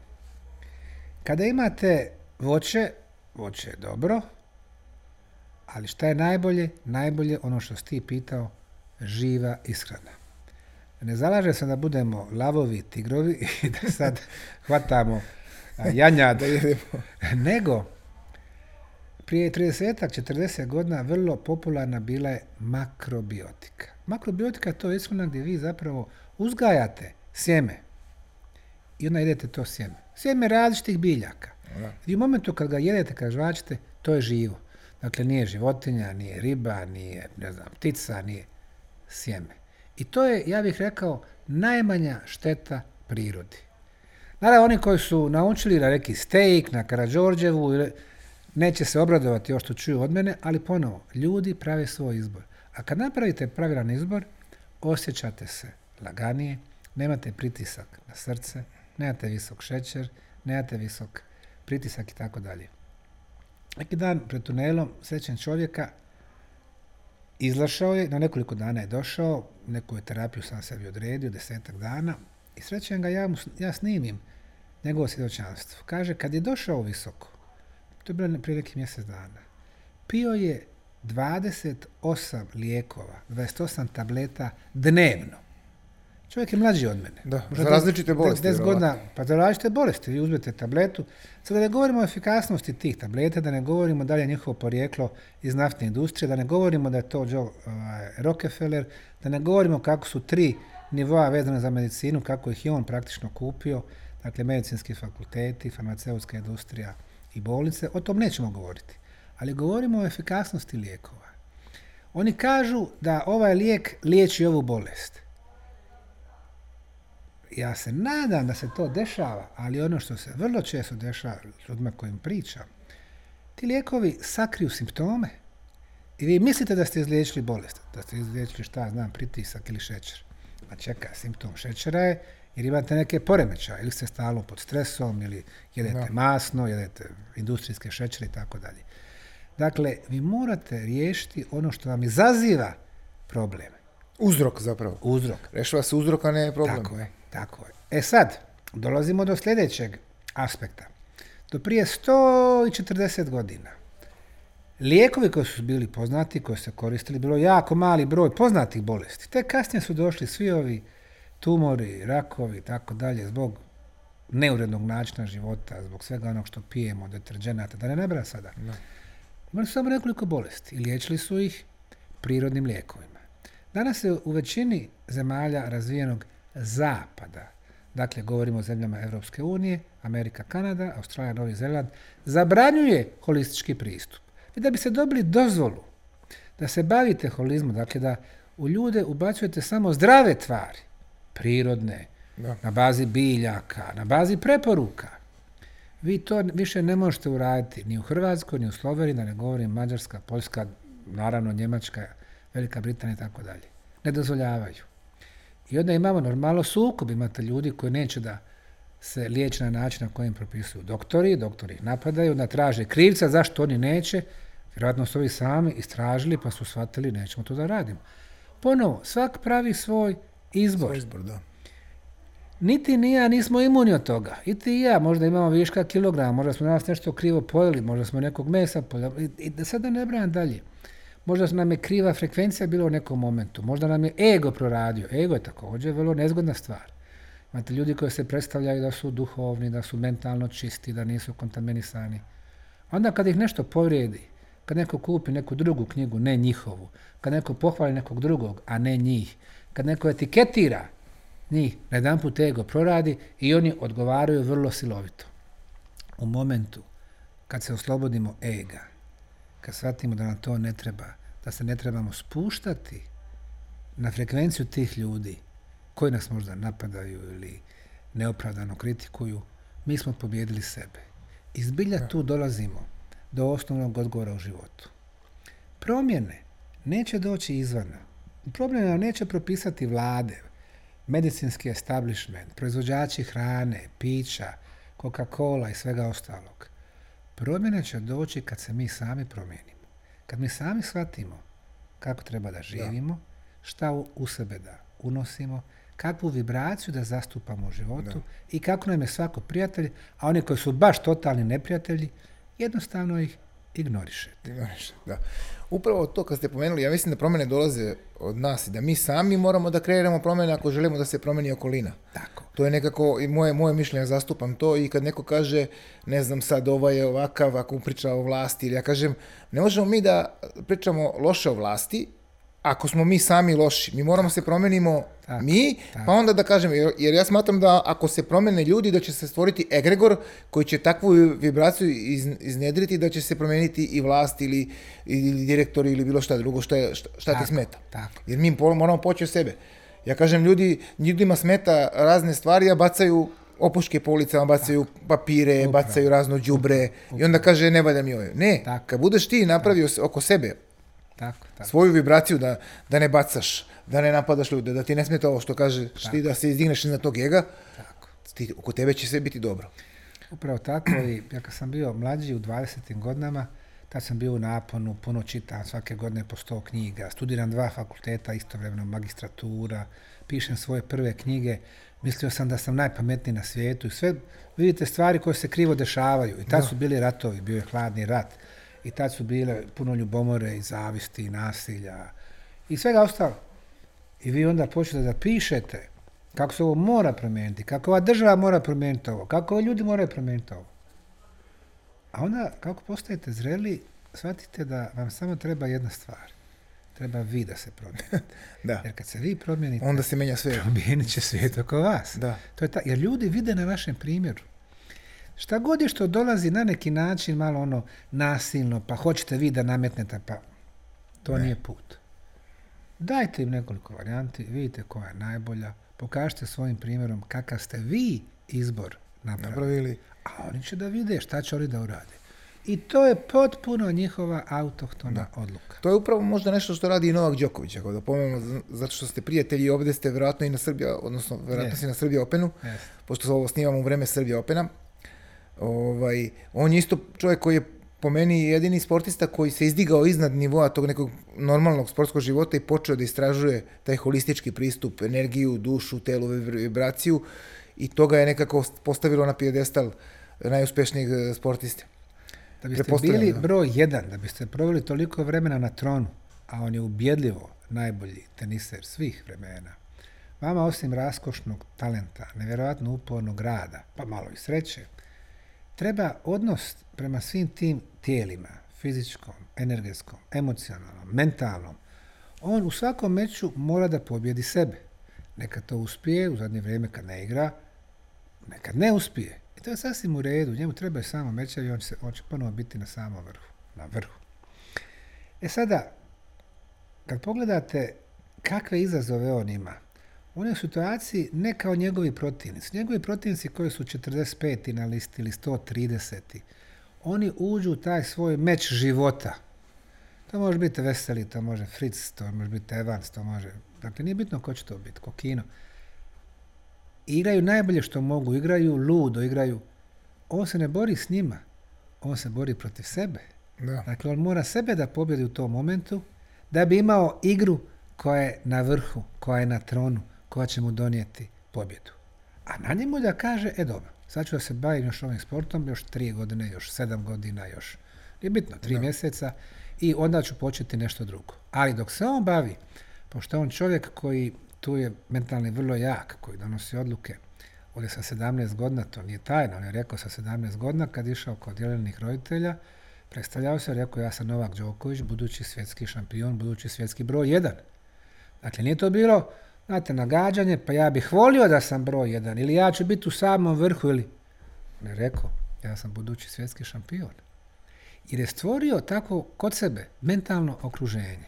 Kada imate voće, voće je dobro, ali šta je najbolje? Najbolje ono što si ti pitao, živa ishrana. Ne zalaže se da budemo lavovi, tigrovi (laughs) i da sad hvatamo janjad, (laughs) jedemo. nego prije 30-ak, 40 godina vrlo popularna bila je makrobiotika. Makrobiotika je to ishrana gdje vi zapravo uzgajate sjeme i onda jedete to sjeme. Sjeme različitih biljaka. I u momentu kad ga jedete, kad žvačite, to je živo. Dakle, nije životinja, nije riba, nije, ne znam, ptica, nije sjeme. I to je, ja bih rekao, najmanja šteta prirodi. Naravno, oni koji su naučili na neki steak, na Karađorđevu, ili- neće se obradovati još što čuju od mene, ali ponovo, ljudi prave svoj izbor. A kad napravite pravilan izbor, osjećate se laganije, nemate pritisak na srce, nemate visok šećer, nemate visok pritisak i tako dalje. Neki dan pred tunelom srećem čovjeka, izlašao je, na nekoliko dana je došao, neku je terapiju sam sebi odredio, desetak dana, i srećem ga, ja, mu, ja snimim njegovo svjedočanstvo. Kaže, kad je došao visoko, to je bilo prije nekih mjesec dana, pio je 28 lijekova, 28 tableta dnevno. Čovjek je mlađi od mene. Da, Možda za različite bolesti, des godina, vjerovatno. pa za različite bolesti. Vi uzmete tabletu. Sada ne govorimo o efikasnosti tih tableta, da ne govorimo da li je njihovo porijeklo iz naftne industrije, da ne govorimo da je to Joe ovaj, Rockefeller, da ne govorimo kako su tri nivoa vezane za medicinu, kako ih je on praktično kupio, dakle medicinski fakulteti, farmaceutska industrija i bolnice, o tom nećemo govoriti. Ali govorimo o efikasnosti lijekova. Oni kažu da ovaj lijek liječi ovu bolest ja se nadam da se to dešava, ali ono što se vrlo često dešava ljudima kojim pričam, ti lijekovi sakriju simptome i vi mislite da ste izliječili bolest, da ste izliječili šta znam, pritisak ili šećer. A čeka, simptom šećera je jer imate neke poremećaje, ili ste stalno pod stresom, ili jedete Da. masno, jedete industrijske šećere i tako dalje. Dakle, vi morate riješiti ono što vam izaziva probleme, Uzrok zapravo. uzrok. Rešava se uzrok, a ne problem. Tako je, tako je. E sad, dolazimo do sljedećeg aspekta. Do prije 140 godina lijekovi koji su bili poznati, koji su se koristili, bilo jako mali broj poznatih bolesti. Te kasnije su došli svi ovi tumori, rakovi i tako dalje, zbog neurednog načina života, zbog svega onog što pijemo, deterđenata, da ne nabra sada. Da. Imali su samo nekoliko bolesti i liječili su ih prirodnim lijekovima. Danas se u većini zemalja razvijenog zapada, dakle govorimo o zemljama Europske unije, Amerika, Kanada, Australija, Novi Zeland, zabranjuje holistički pristup. I da bi se dobili dozvolu da se bavite holizmom, dakle da u ljude ubacujete samo zdrave tvari, prirodne, na bazi biljaka, na bazi preporuka. Vi to više ne možete uraditi ni u Hrvatskoj, ni u Sloveniji, da ne govorim Mađarska, Poljska, naravno Njemačka, Velika Britanija i tako dalje. Ne dozvoljavaju. I onda imamo normalno sukob, imate ljudi koji neće da se liječi na način na kojem propisuju doktori, doktori ih napadaju, onda traže krivca zašto oni neće, vjerojatno su ovi sami istražili pa su shvatili nećemo to da radimo. Ponovo, svak pravi svoj izbor. Svoj izbor, da. Niti ni ja nismo imuni od toga. I ti i ja možda imamo viška kilograma, možda smo nas nešto krivo pojeli, možda smo nekog mesa pojeli. I da sada ne brajam dalje. Možda nam je kriva frekvencija bila u nekom momentu. Možda nam je ego proradio. Ego je također vrlo nezgodna stvar. Imate ljudi koji se predstavljaju da su duhovni, da su mentalno čisti, da nisu kontaminisani. Onda kad ih nešto povrijedi, kad neko kupi neku drugu knjigu, ne njihovu, kad neko pohvali nekog drugog, a ne njih, kad neko etiketira njih, na jedan put ego proradi i oni odgovaraju vrlo silovito. U momentu kad se oslobodimo ega, kad shvatimo da nam to ne treba, da se ne trebamo spuštati na frekvenciju tih ljudi koji nas možda napadaju ili neopravdano kritikuju, mi smo pobjedili sebe. I zbilja tu dolazimo do osnovnog odgovora u životu. Promjene neće doći izvana. Promjene neće propisati vlade, medicinski establishment, proizvođači hrane, pića, Coca-Cola i svega ostalog. Promjene će doći kad se mi sami promijenimo. Kad mi sami shvatimo kako treba da živimo, šta u, sebe da unosimo, kakvu vibraciju da zastupamo u životu i kako nam je svako prijatelj, a oni koji su baš totalni neprijatelji, jednostavno ih ignorišete. Ignorišete, da. Upravo to kad ste pomenuli, ja mislim da promjene dolaze od nas i da mi sami moramo da kreiramo promjene ako želimo da se promijeni okolina. Tako. To je nekako i moje, moje mišljenje, zastupam to i kad neko kaže, ne znam sad, ovaj je ovakav, ako priča o vlasti, ili ja kažem, ne možemo mi da pričamo loše o vlasti, ako smo mi sami loši, mi moramo se promenimo mi, pa onda da kažem, jer, ja smatram da ako se promene ljudi, da će se stvoriti egregor koji će takvu vibraciju iz, iznjedriti, da će se promijeniti i vlast ili, ili direktori ili bilo šta drugo šta, šta, ti smeta. Jer mi moramo poći od sebe. Ja kažem, ljudi, ljudima smeta razne stvari, a bacaju opuške po ulicama, bacaju papire, bacaju razno đubre i onda kaže ne valja mi ovo. Ne, kad budeš ti napravio oko sebe tako, tako. Svoju vibraciju da, da ne bacaš, da ne napadaš ljude, da ti ne smeta ovo što kaže ti da se izdigneš iznad tog ega, tako. Ti, oko tebe će sve biti dobro. Upravo tako i ja kad sam bio mlađi u 20. godinama, tad sam bio u naponu, puno čitam, svake godine po sto knjiga, studiram dva fakulteta, istovremeno magistratura, pišem svoje prve knjige, mislio sam da sam najpametniji na svijetu i sve, vidite, stvari koje se krivo dešavaju i tad su bili ratovi, bio je hladni rat i tad su bile puno ljubomore i zavisti i nasilja i svega ostalo. I vi onda počnete da pišete kako se ovo mora promijeniti, kako ova država mora promijeniti ovo, kako ljudi moraju promijeniti ovo. A onda, kako postajete zreli, shvatite da vam samo treba jedna stvar. Treba vi da se promijenite. da. Jer kad se vi promijenite, onda se menja svijet. Promijenit će svijet oko vas. Da. To je ta, jer ljudi vide na vašem primjeru. Šta god je što dolazi na neki način malo ono nasilno, pa hoćete vi da nametnete, pa to nije put. Dajte im nekoliko varijanti, vidite koja je najbolja, pokažite svojim primjerom kakav ste vi izbor napravili, a oni će da vide šta će oni da urade. I to je potpuno njihova autohtona odluka. To je upravo možda nešto što radi i Novak Đoković, ako da pomenemo, zato što ste prijatelji, ovdje ste vjerojatno i na Srbija, odnosno vjerojatno si na Srbija Openu, pošto ovo snimamo u vreme Srbija Opena, Ovaj, on je isto čovjek koji je po meni jedini sportista koji se izdigao iznad nivoa tog nekog normalnog sportskog života i počeo da istražuje taj holistički pristup, energiju, dušu, telu, vibraciju i to ga je nekako postavilo na pijedestal najuspješnijeg e, sportiste. Da biste bili broj jedan, da biste proveli toliko vremena na tronu, a on je ubjedljivo najbolji teniser svih vremena, vama osim raskošnog talenta, nevjerojatno upornog rada, pa malo i sreće, treba odnos prema svim tim tijelima, fizičkom, energetskom, emocionalnom, mentalnom, on u svakom meču mora da pobjedi sebe. neka to uspije u zadnje vrijeme kad ne igra, nekad ne uspije. I to je sasvim u redu, njemu treba samo mečevi i on će, on će ponovo biti na samom vrhu, na vrhu. E sada, kad pogledate kakve izazove on ima, on je u situaciji ne kao njegovi protivnici. Njegovi protivnici koji su 45. na listi ili 130. Oni uđu u taj svoj meč života. To može biti Veseli, to može Fritz, to može biti Evans, to može... Dakle, nije bitno ko će to biti, ko kino. Igraju najbolje što mogu, igraju ludo, igraju... On se ne bori s njima, on se bori protiv sebe. Da. Dakle, on mora sebe da pobjedi u tom momentu, da bi imao igru koja je na vrhu, koja je na tronu, koja će mu donijeti pobjedu. A na njemu da kaže, e dobro, sad ću da se bavim još ovim sportom, još tri godine, još sedam godina, još, nije bitno, tri mjeseca, i onda ću početi nešto drugo. Ali dok se on bavi, pošto je on čovjek koji tu je mentalni vrlo jak, koji donosi odluke, ovdje sa 17 godina, to nije tajno, on je rekao sa 17 godina kad je išao kod jelenih roditelja, predstavljao se, rekao ja sam Novak Đoković, budući svjetski šampion, budući svjetski broj jedan. Dakle, nije to bilo, znate, nagađanje, pa ja bih volio da sam broj jedan, ili ja ću biti u samom vrhu, ili... On je rekao, ja sam budući svjetski šampion. Jer je stvorio tako kod sebe mentalno okruženje.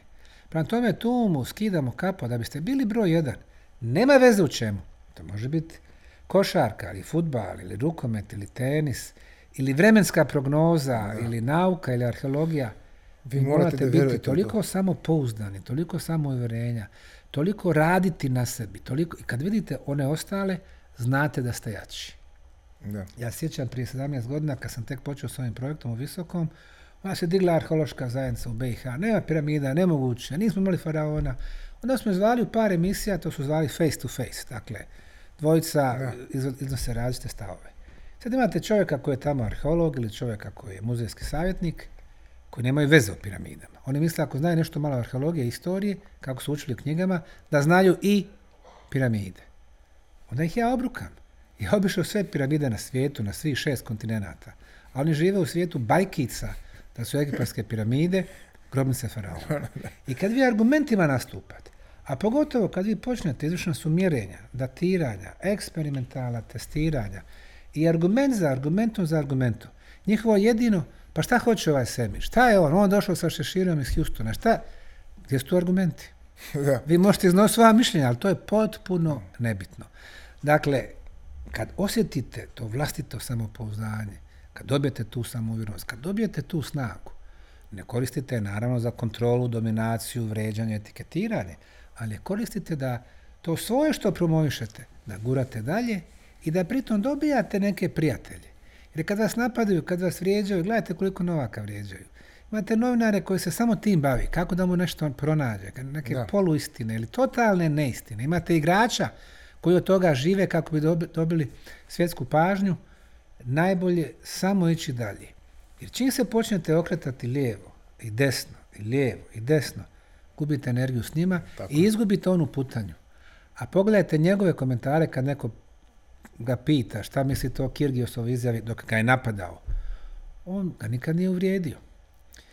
Prema tome tu mu skidamo kapo da biste bili broj jedan. Nema veze u čemu. To može biti košarka, ili futbal, ili rukomet, ili tenis, ili vremenska prognoza, ili nauka, ili arheologija. Vi morate biti toliko samopouzdani, toliko samouvjerenja, toliko raditi na sebi, toliko, i kad vidite one ostale, znate da ste jači. Da. Ja sjećam prije 17 godina kad sam tek počeo s ovim projektom u Visokom, ona se digla arheološka zajednica u BiH, nema piramida, nemoguće, nismo imali faraona. Onda smo zvali u par emisija, to su zvali face to face, dakle, dvojica iznose različite stavove. Sad imate čovjeka koji je tamo arheolog ili čovjeka koji je muzejski savjetnik, koji nemaju veze o piramidama. Oni misle ako znaju nešto malo arheologije i istorije, kako su učili u knjigama, da znaju i piramide. Onda ih ja obrukam. Ja obišao sve piramide na svijetu, na svih šest kontinenata. A oni žive u svijetu bajkica, da su egipatske piramide, grobnice faraona. I kad vi argumentima nastupate, a pogotovo kad vi počnete, izvršena su mjerenja, datiranja, eksperimentala, testiranja i argument za argumentom za argumentom. Njihovo jedino, pa šta hoće ovaj semir? Šta je on? On došao sa šeširom iz Houstona. Šta? Gdje su tu argumenti? (laughs) da. Vi možete iznositi svoja mišljenja, ali to je potpuno nebitno. Dakle, kad osjetite to vlastito samopouzdanje, kad dobijete tu samouvjerenost, kad dobijete tu snagu, ne koristite je naravno za kontrolu, dominaciju, vređanje, etiketiranje, ali koristite da to svoje što promovišete, da gurate dalje i da pritom dobijate neke prijatelje. Jer kad vas napadaju, kad vas vrijeđaju, gledajte koliko novaka vrijeđaju. Imate novinare koji se samo tim bavi, kako da mu nešto pronađe, neke Da. poluistine ili totalne neistine. Imate igrača koji od toga žive kako bi dobi- dobili svjetsku pažnju, najbolje samo ići dalje. Jer čim se počnete okretati lijevo i desno, i lijevo i desno, gubite energiju s njima Tako i izgubite onu putanju. A pogledajte njegove komentare kad neko ga pita šta mislite o Kirgiosovoj izjavi dok ga je napadao. On ga nikad nije uvrijedio.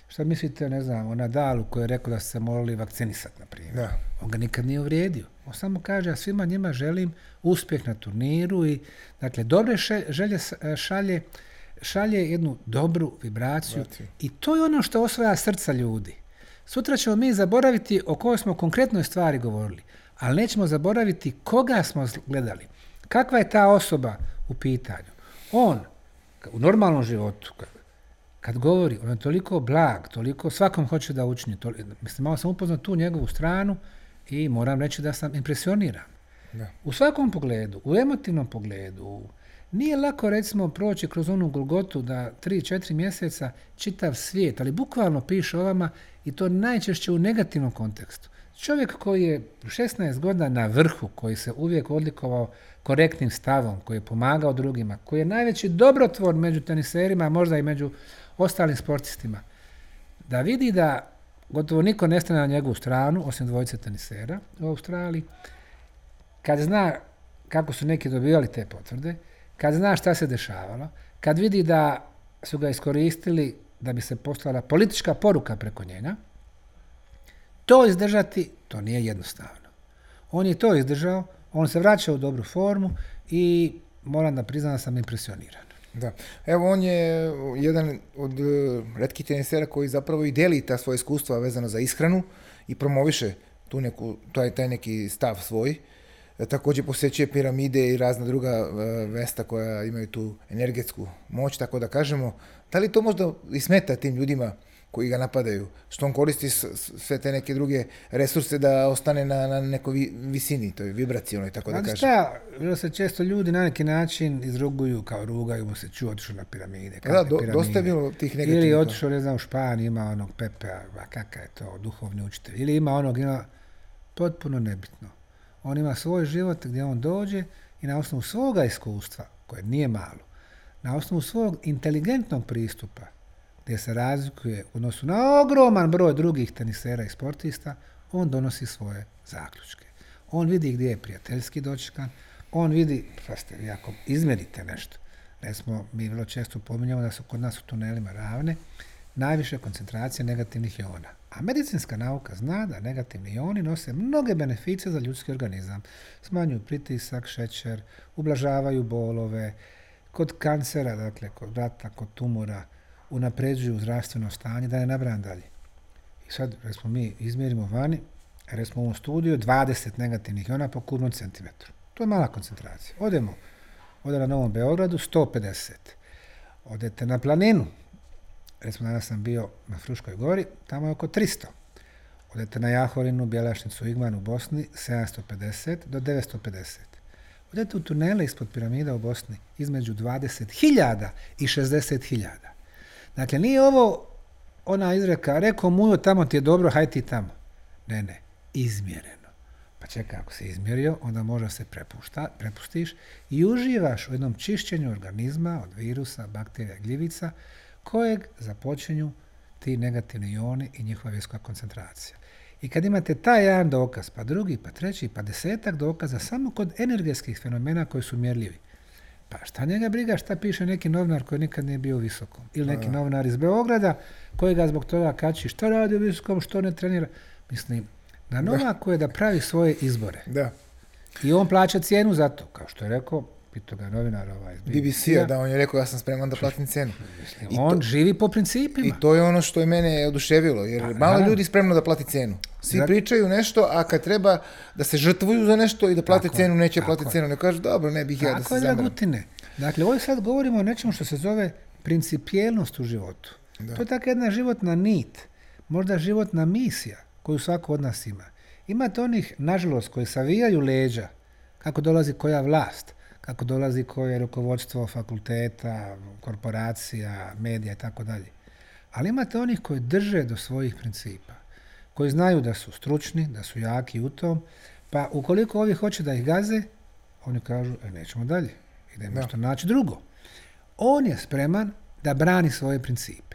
Šta mislite, ne znam, o Nadalu koji je rekao da se morali vakcinisati, na primjer. Da. On ga nikad nije uvrijedio. On samo kaže, ja svima njima želim uspjeh na turniru i, dakle, dobre želje e, šalje, šalje jednu dobru vibraciju Vibraciju. i to je ono što osvaja srca ljudi. Sutra ćemo mi zaboraviti o kojoj smo konkretnoj stvari govorili, ali nećemo zaboraviti koga smo gledali. Kakva je ta osoba u pitanju? On, u normalnom životu, kad- govori, on je toliko blag, toliko svakom hoće da učini. toli- mislim, malo sam upoznao tu njegovu stranu i moram reći da sam impresioniran. Da. U svakom pogledu, u emotivnom pogledu, nije lako recimo proći kroz onu Golgotu da 3-4 mjeseca čitav svijet, ali bukvalno piše o vama i to najčešće u negativnom kontekstu. Čovjek koji je 16 godina na vrhu, koji se uvijek odlikovao korektnim stavom, koji je pomagao drugima, koji je najveći dobrotvor među teniserima, a možda i među ostalim sportistima, da vidi da gotovo niko ne stane na njegovu stranu, osim dvojice tenisera u Australiji, kad zna kako su neki dobivali te potvrde, kad zna šta se dešavalo, kad vidi da su ga iskoristili da bi se poslala politička poruka preko njega, to izdržati, to nije jednostavno. On je to izdržao, On se vraća u dobru formu i moram da priznam da sam impresioniran. Da. Evo, on je jedan od uh, retkih tenisera koji zapravo i deli ta svoje iskustva vezano za ishranu i promoviše tu neku, taj, taj neki stav svoj. E, također posjećuje piramide i razna druga e, vesta koja imaju tu energetsku moć, tako da kažemo. Da li to možda i smeta tim ljudima koji ga napadaju, što on koristi sve te neke druge resurse da ostane na, na nekoj visini, to je vibracijalno i tako da kažem. šta, bilo se često ljudi na neki način izruguju, kao rugaju mu se ču, otišao na piramide. Da, do, piramide. dosta je bilo tih negativnih. Ili otišao, ne znam, u Španiji, ima onog Pepea, kakav je to, duhovni učitelj. Ili ima onog, ima, potpuno nebitno. On ima svoj život gdje on dođe i na osnovu svoga iskustva, koje nije malo, na osnovu svog inteligentnog pristupa, gdje se razlikuje u odnosu na ogroman broj drugih tenisera i sportista, on donosi svoje zaključke. On vidi gdje je prijateljski dočekan, on vidi, ste vi ako izmjerite nešto, recimo, mi vrlo često pominjamo da su kod nas u tunelima ravne, najviše koncentracije negativnih iona. A medicinska nauka zna da negativni ioni nose mnoge beneficije za ljudski organizam. Smanjuju pritisak, šećer, ublažavaju bolove, kod kancera, dakle kod vrata, kod tumora, unapređuju zdravstveno stanje, da ne nabrajam dalje. I sad, recimo, mi izmjerimo vani, recimo u ovom studiju, 20 negativnih iona po kubnom centimetru. To je mala koncentracija. Odemo, ode na Novom Beogradu, 150. Odete na planinu, recimo danas sam bio na Fruškoj gori, tamo je oko 300. Odete na Jahorinu, Bjelašnicu, Igman u Bosni, 750 do 950. Odete u tunele ispod piramida u Bosni, između 20.000 i 60.000. Dakle, nije ovo ona izreka, rekao mujo, tamo ti je dobro, hajde ti tamo. Ne, ne, izmjereno. Pa čekaj, ako se izmjerio, onda možda se prepušta, prepustiš i uživaš u jednom čišćenju organizma od virusa, bakterija, gljivica, kojeg započinju ti negativni ioni i njihova visoka koncentracija. I kad imate taj jedan dokaz, pa drugi, pa treći, pa desetak dokaza samo kod energetskih fenomena koji su mjerljivi, pa šta njega briga šta piše neki novinar koji nikad nije bio u visokom? Ili neki novinar iz Beograda koji ga zbog toga kači što radi u visokom, što ne trenira. Mislim, na Novaku je da pravi svoje izbore. Da. I on plaća cijenu za to. Kao što je rekao, pitao ga novinar ovaj BBC-a, da on je rekao ja sam spreman da platim cenu. I on živi po principima. I to je ono što je mene oduševilo, jer pa, malo ljudi spremno da plati cenu. Svi pričaju nešto, a kad treba da se žrtvuju za nešto i da plate cenu, neće platiti cenu. Ne kažu, dobro, ne bih ja da se zamaram. Gutine. Dakle, ovdje sad govorimo o nečemu što se zove principijelnost u životu. To je tako jedna životna nit, možda životna misija koju svako od nas ima. Imate onih, nažalost, koji savijaju leđa kako dolazi koja vlast, kako dolazi koje rukovodstvo fakulteta, korporacija, medija i tako dalje. Ali imate onih koji drže do svojih principa, koji znaju da su stručni, da su jaki u tom, pa ukoliko ovi hoće da ih gaze, oni kažu, e, nećemo dalje, idemo nešto naći drugo. On je spreman da brani svoje principe.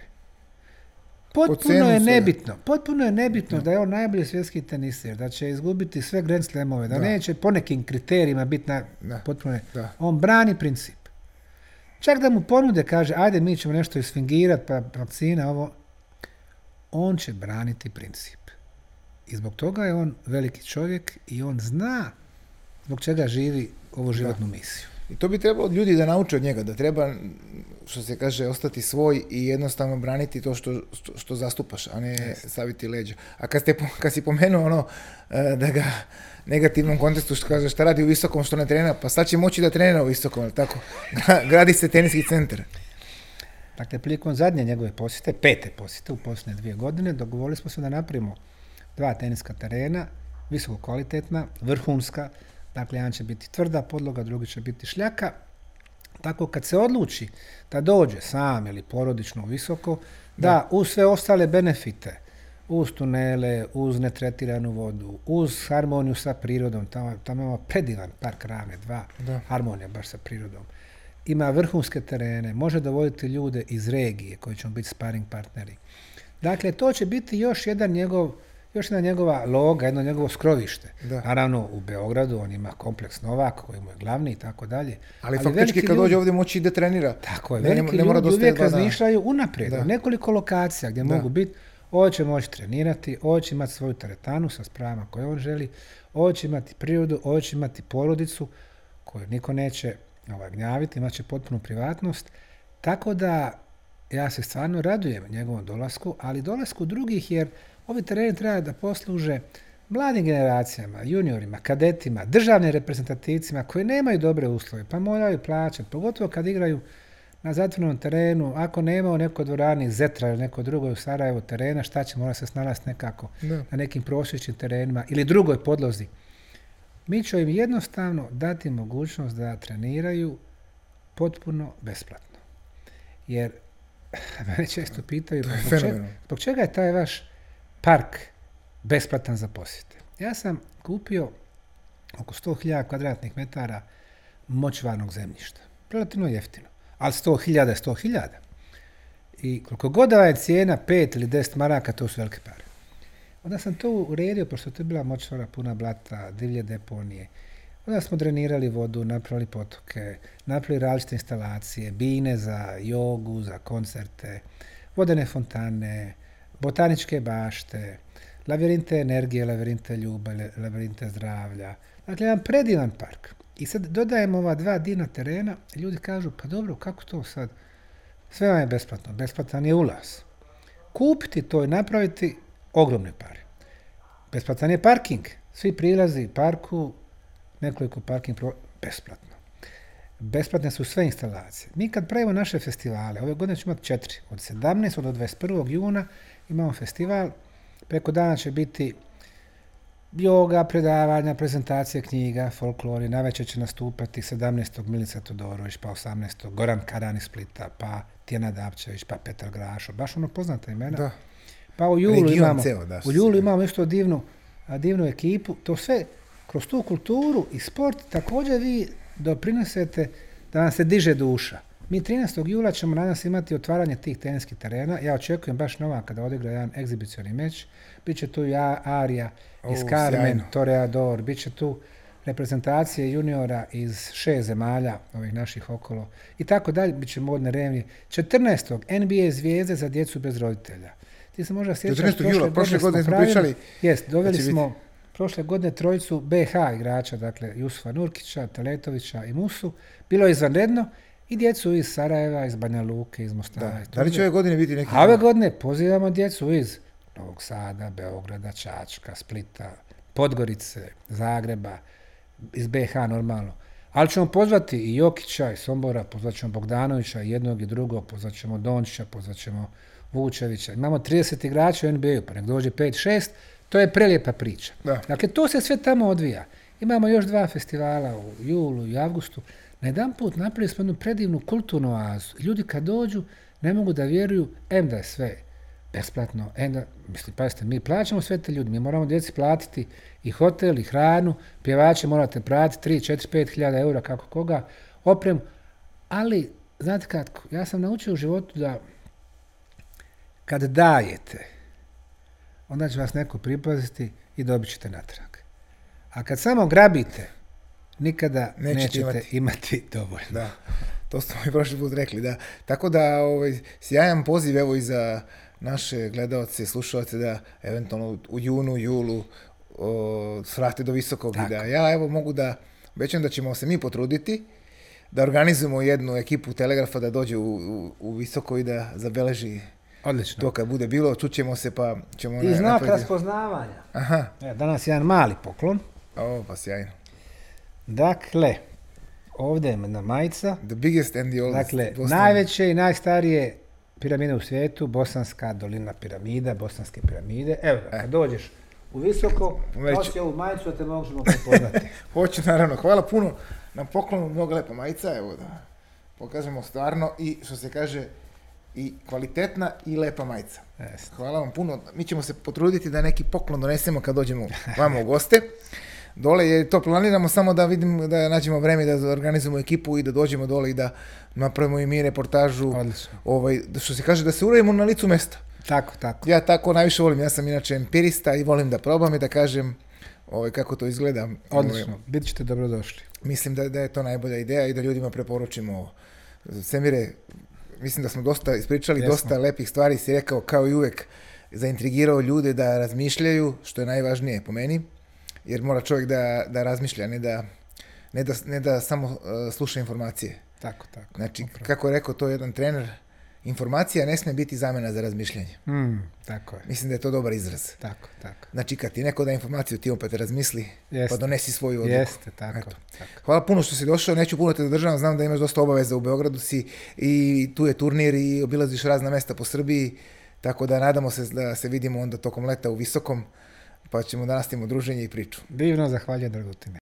Potpuno je nebitno, potpuno je nebitno da. je on najbolji svjetski teniser, da će izgubiti sve Grand Slamove, da, neće po nekim kriterijima biti na, potpuno je. On brani princip. Čak da mu ponude, kaže, ajde mi ćemo nešto isfingirati, pa vakcina, ovo, on će braniti princip. I zbog toga je on veliki čovjek i on zna zbog čega živi ovu životnu misiju. I to bi trebalo ljudi da nauče od njega, da treba, što se kaže, ostati svoj i jednostavno braniti to što, što, zastupaš, a ne staviti leđa. A kad, ste, kad si pomenuo ono, e, da ga negativnom kontekstu što kaže šta radi u visokom, što ne trenira, pa sad će moći da trenira u visokom, ali tako? Gradi se teniski centar. Dakle, prilikom zadnje njegove posjete, pete posjete u posljednje dvije godine, dogovorili smo se da napravimo dva teniska terena, visoko kvalitetna, vrhunska, Dakle, jedan će biti tvrda podloga, drugi će biti šljaka. Tako kad se odluči da dođe sam ili porodično visoko, da, uz sve ostale benefite, uz tunele, uz netretiranu vodu, uz harmoniju sa prirodom, tamo, tamo imamo predivan park Ravne, dva, da. harmonija baš sa prirodom. Ima vrhunske terene, može dovoditi ljude iz regije koji će biti sparing partneri. Dakle, to će biti još jedan njegov još jedna njegova loga, jedno njegovo skrovište. Naravno, u Beogradu on ima kompleks Novak, koji mu je glavni i tako dalje. Ali, faktički kad dođe ovdje moći da trenira. Tako je, veliki ne, ljudi uvijek razmišljaju unaprijed, nekoliko lokacija gdje mogu biti. Ovo će moći trenirati, ovo će imati svoju teretanu sa spravama koje on želi, ovo će imati prirodu, ovo će imati porodicu koju niko neće ovaj, gnjaviti, imat će potpunu privatnost. Tako da ja se stvarno radujem njegovom dolasku, ali dolasku drugih jer ovi tereni treba da posluže mladim generacijama, juniorima, kadetima, državnim reprezentativcima koji nemaju dobre uslove, pa moraju plaćati, pogotovo kad igraju na zatvornom terenu, ako nema u nekoj dvorani Zetra ili neko drugoj u Sarajevu terena, šta će mora se snalaziti nekako na nekim prosječnim terenima ili drugoj podlozi. Mi ćemo im jednostavno dati mogućnost da treniraju potpuno besplatno. Jer (laughs) mene često pitaju zbog čega, zbog čega je taj vaš park besplatan za posjete. Ja sam kupio oko 100.000 kvadratnih metara močvarnog zemljišta. Relativno jeftino. Ali 100.000 je 100.000. I koliko god je cijena 5 ili 10 maraka, to su velike pare. Onda sam to uredio, pošto to je bila močvara puna blata, divlje deponije. Onda smo drenirali vodu, napravili potoke, napravili različite instalacije, bine za jogu, za koncerte, vodene fontane, botaničke bašte, lavirinte energije, lavirinte ljubavi, lavirinte zdravlja. Dakle, jedan predivan park. I sad dodajemo ova dva dina terena ljudi kažu, pa dobro, kako to sad? Sve vam je besplatno, besplatan je ulaz. Kupiti to i napraviti ogromne pare. Besplatan je parking. Svi prilazi parku, nekoliko parking besplatno. Besplatne su sve instalacije. Mi kad pravimo naše festivale, ove godine ćemo imati četiri. Od 17. do 21. juna imamo festival Preko dana će biti yoga, predavanja, prezentacije knjiga, folklori. Navečer će nastupati 17. Milica Todorović, pa 18. Goran Karan iz Splita, pa Tijena Dapčević, pa Petar Grašo. Baš ono poznata imena. Da. Pa u julu Region imamo, ceo, da, u julu imamo isto divnu, divnu ekipu. To sve kroz tu kulturu i sport također vi doprinosete da vam se diže duša. Mi 13. jula ćemo danas imati otvaranje tih teniskih terena. Ja očekujem baš nova kada odigra jedan egzibicioni meč. Biće tu i A- Arija iz Carmen. Toreador, bit će tu reprezentacije juniora iz šest zemalja, ovih naših okolo i tako dalje, bit će modne revnje. 14. NBA zvijezde za djecu bez roditelja. Ti se možda sjećaš, 14. jula, prošle godine smo pravili- pričali Jest, doveli će smo prošle godine trojicu BH igrača, dakle Jusufa Nurkića, Teletovića i Musu. Bilo je izvanredno i djecu iz Sarajeva, iz Banja Luke, iz Mostara. Da. Da li će ove godine biti neki... a ove godine pozivamo djecu iz Novog Sada, Beograda, Čačka, Splita, Podgorice, Zagreba, iz BH normalno. Ali ćemo pozvati i Jokića i Sombora, pozvat ćemo Bogdanovića, jednog i drugog, pozvat ćemo Dončića, pozvat ćemo Vučevića. Imamo 30 igrača u NBA-u, pa nek dođe 5-6, to je prelijepa priča. Da. Dakle, to se sve tamo odvija. Imamo još dva festivala u julu i avgustu. Na jedan put napravili smo jednu predivnu kulturnu oazu. Ljudi kad dođu, ne mogu da vjeruju, em da je sve besplatno, em da, mislim, pazite, mi plaćamo sve te ljudi, mi moramo djeci platiti i hotel, i hranu, pjevače morate platiti 3, 4, 5 hiljada eura, kako koga, opremu, ali, znate kako, ja sam naučio u životu da kad dajete, onda će vas neko pripaziti i dobit ćete natrag. A kad samo grabite, nikada Nećete nećete, imati. imati. dovoljno. Da, to smo mi prošli put rekli, da. Tako da, ovaj, sjajan poziv evo i za naše gledalce i slušalce da eventualno u junu, julu o, svrate do visokog i Tako. da ja evo mogu da, obećam da ćemo se mi potruditi da organizujemo jednu ekipu Telegrafa da dođe u, u, u visoko i da zabeleži Odlično. to kad bude bilo, čućemo se pa ćemo I na- znak napraviti- raspoznavanja. Aha, E, danas jedan mali poklon. o, pa sjajno. Dakle, ovdje je jedna majica. The biggest and the oldest. Dakle, Boston. najveće i najstarije piramide u svijetu, Bosanska dolina piramida, Bosanske piramide. Evo, ga, kad dođeš u visoko, Već- nosi ovu majicu da te možemo prepoznati. (laughs) Hoću, naravno. Hvala puno na poklonu, mnogo lepa majica, evo da pokažemo stvarno i što se kaže i kvalitetna i lepa majica. Jeste. Hvala vam puno. Mi ćemo se potruditi da neki poklon donesemo kad dođemo vamo u goste. Dole je to planiramo samo da vidim da nađemo vreme da organizujemo ekipu i da dođemo dole i da napravimo i mi reportažu. Odlično. Ovaj, što se kaže da se uradimo na licu mesta. Tako, tako. Ja tako najviše volim, ja sam inače empirista i volim da probam i da kažem ovaj, kako to izgleda. Ovaj, Odlično. Bit ćete dobrodošli. Mislim da, da je to najbolja ideja i da ljudima preporučimo ovo. Semire, mislim da smo dosta ispričali, Jesmo. dosta lepih stvari si rekao kao i uvek. zaintrigirao ljude da razmišljaju, što je najvažnije po meni, jer mora čovjek da, da razmišlja, ne da, ne da, ne da samo uh, sluša informacije. Tako, tako. Znači, upravo. kako je rekao to jedan trener, informacija ne smije biti zamjena za razmišljanje. Mm, tako je, Mislim da je to dobar izraz. tako, tako. Znači, kad ti neko da informaciju, ti opet razmisli, Jeste. pa donesi svoju odluku. Jeste, tako, Eto. tako. Hvala puno što si došao, neću puno te zadržavam, znam da imaš dosta obaveza u Beogradu si i tu je turnir i obilaziš razna mesta po Srbiji, tako da nadamo se da se vidimo onda tokom leta u Visokom, pa ćemo da nastavimo druženje i priču. Divno, zahvaljujem Dragutine.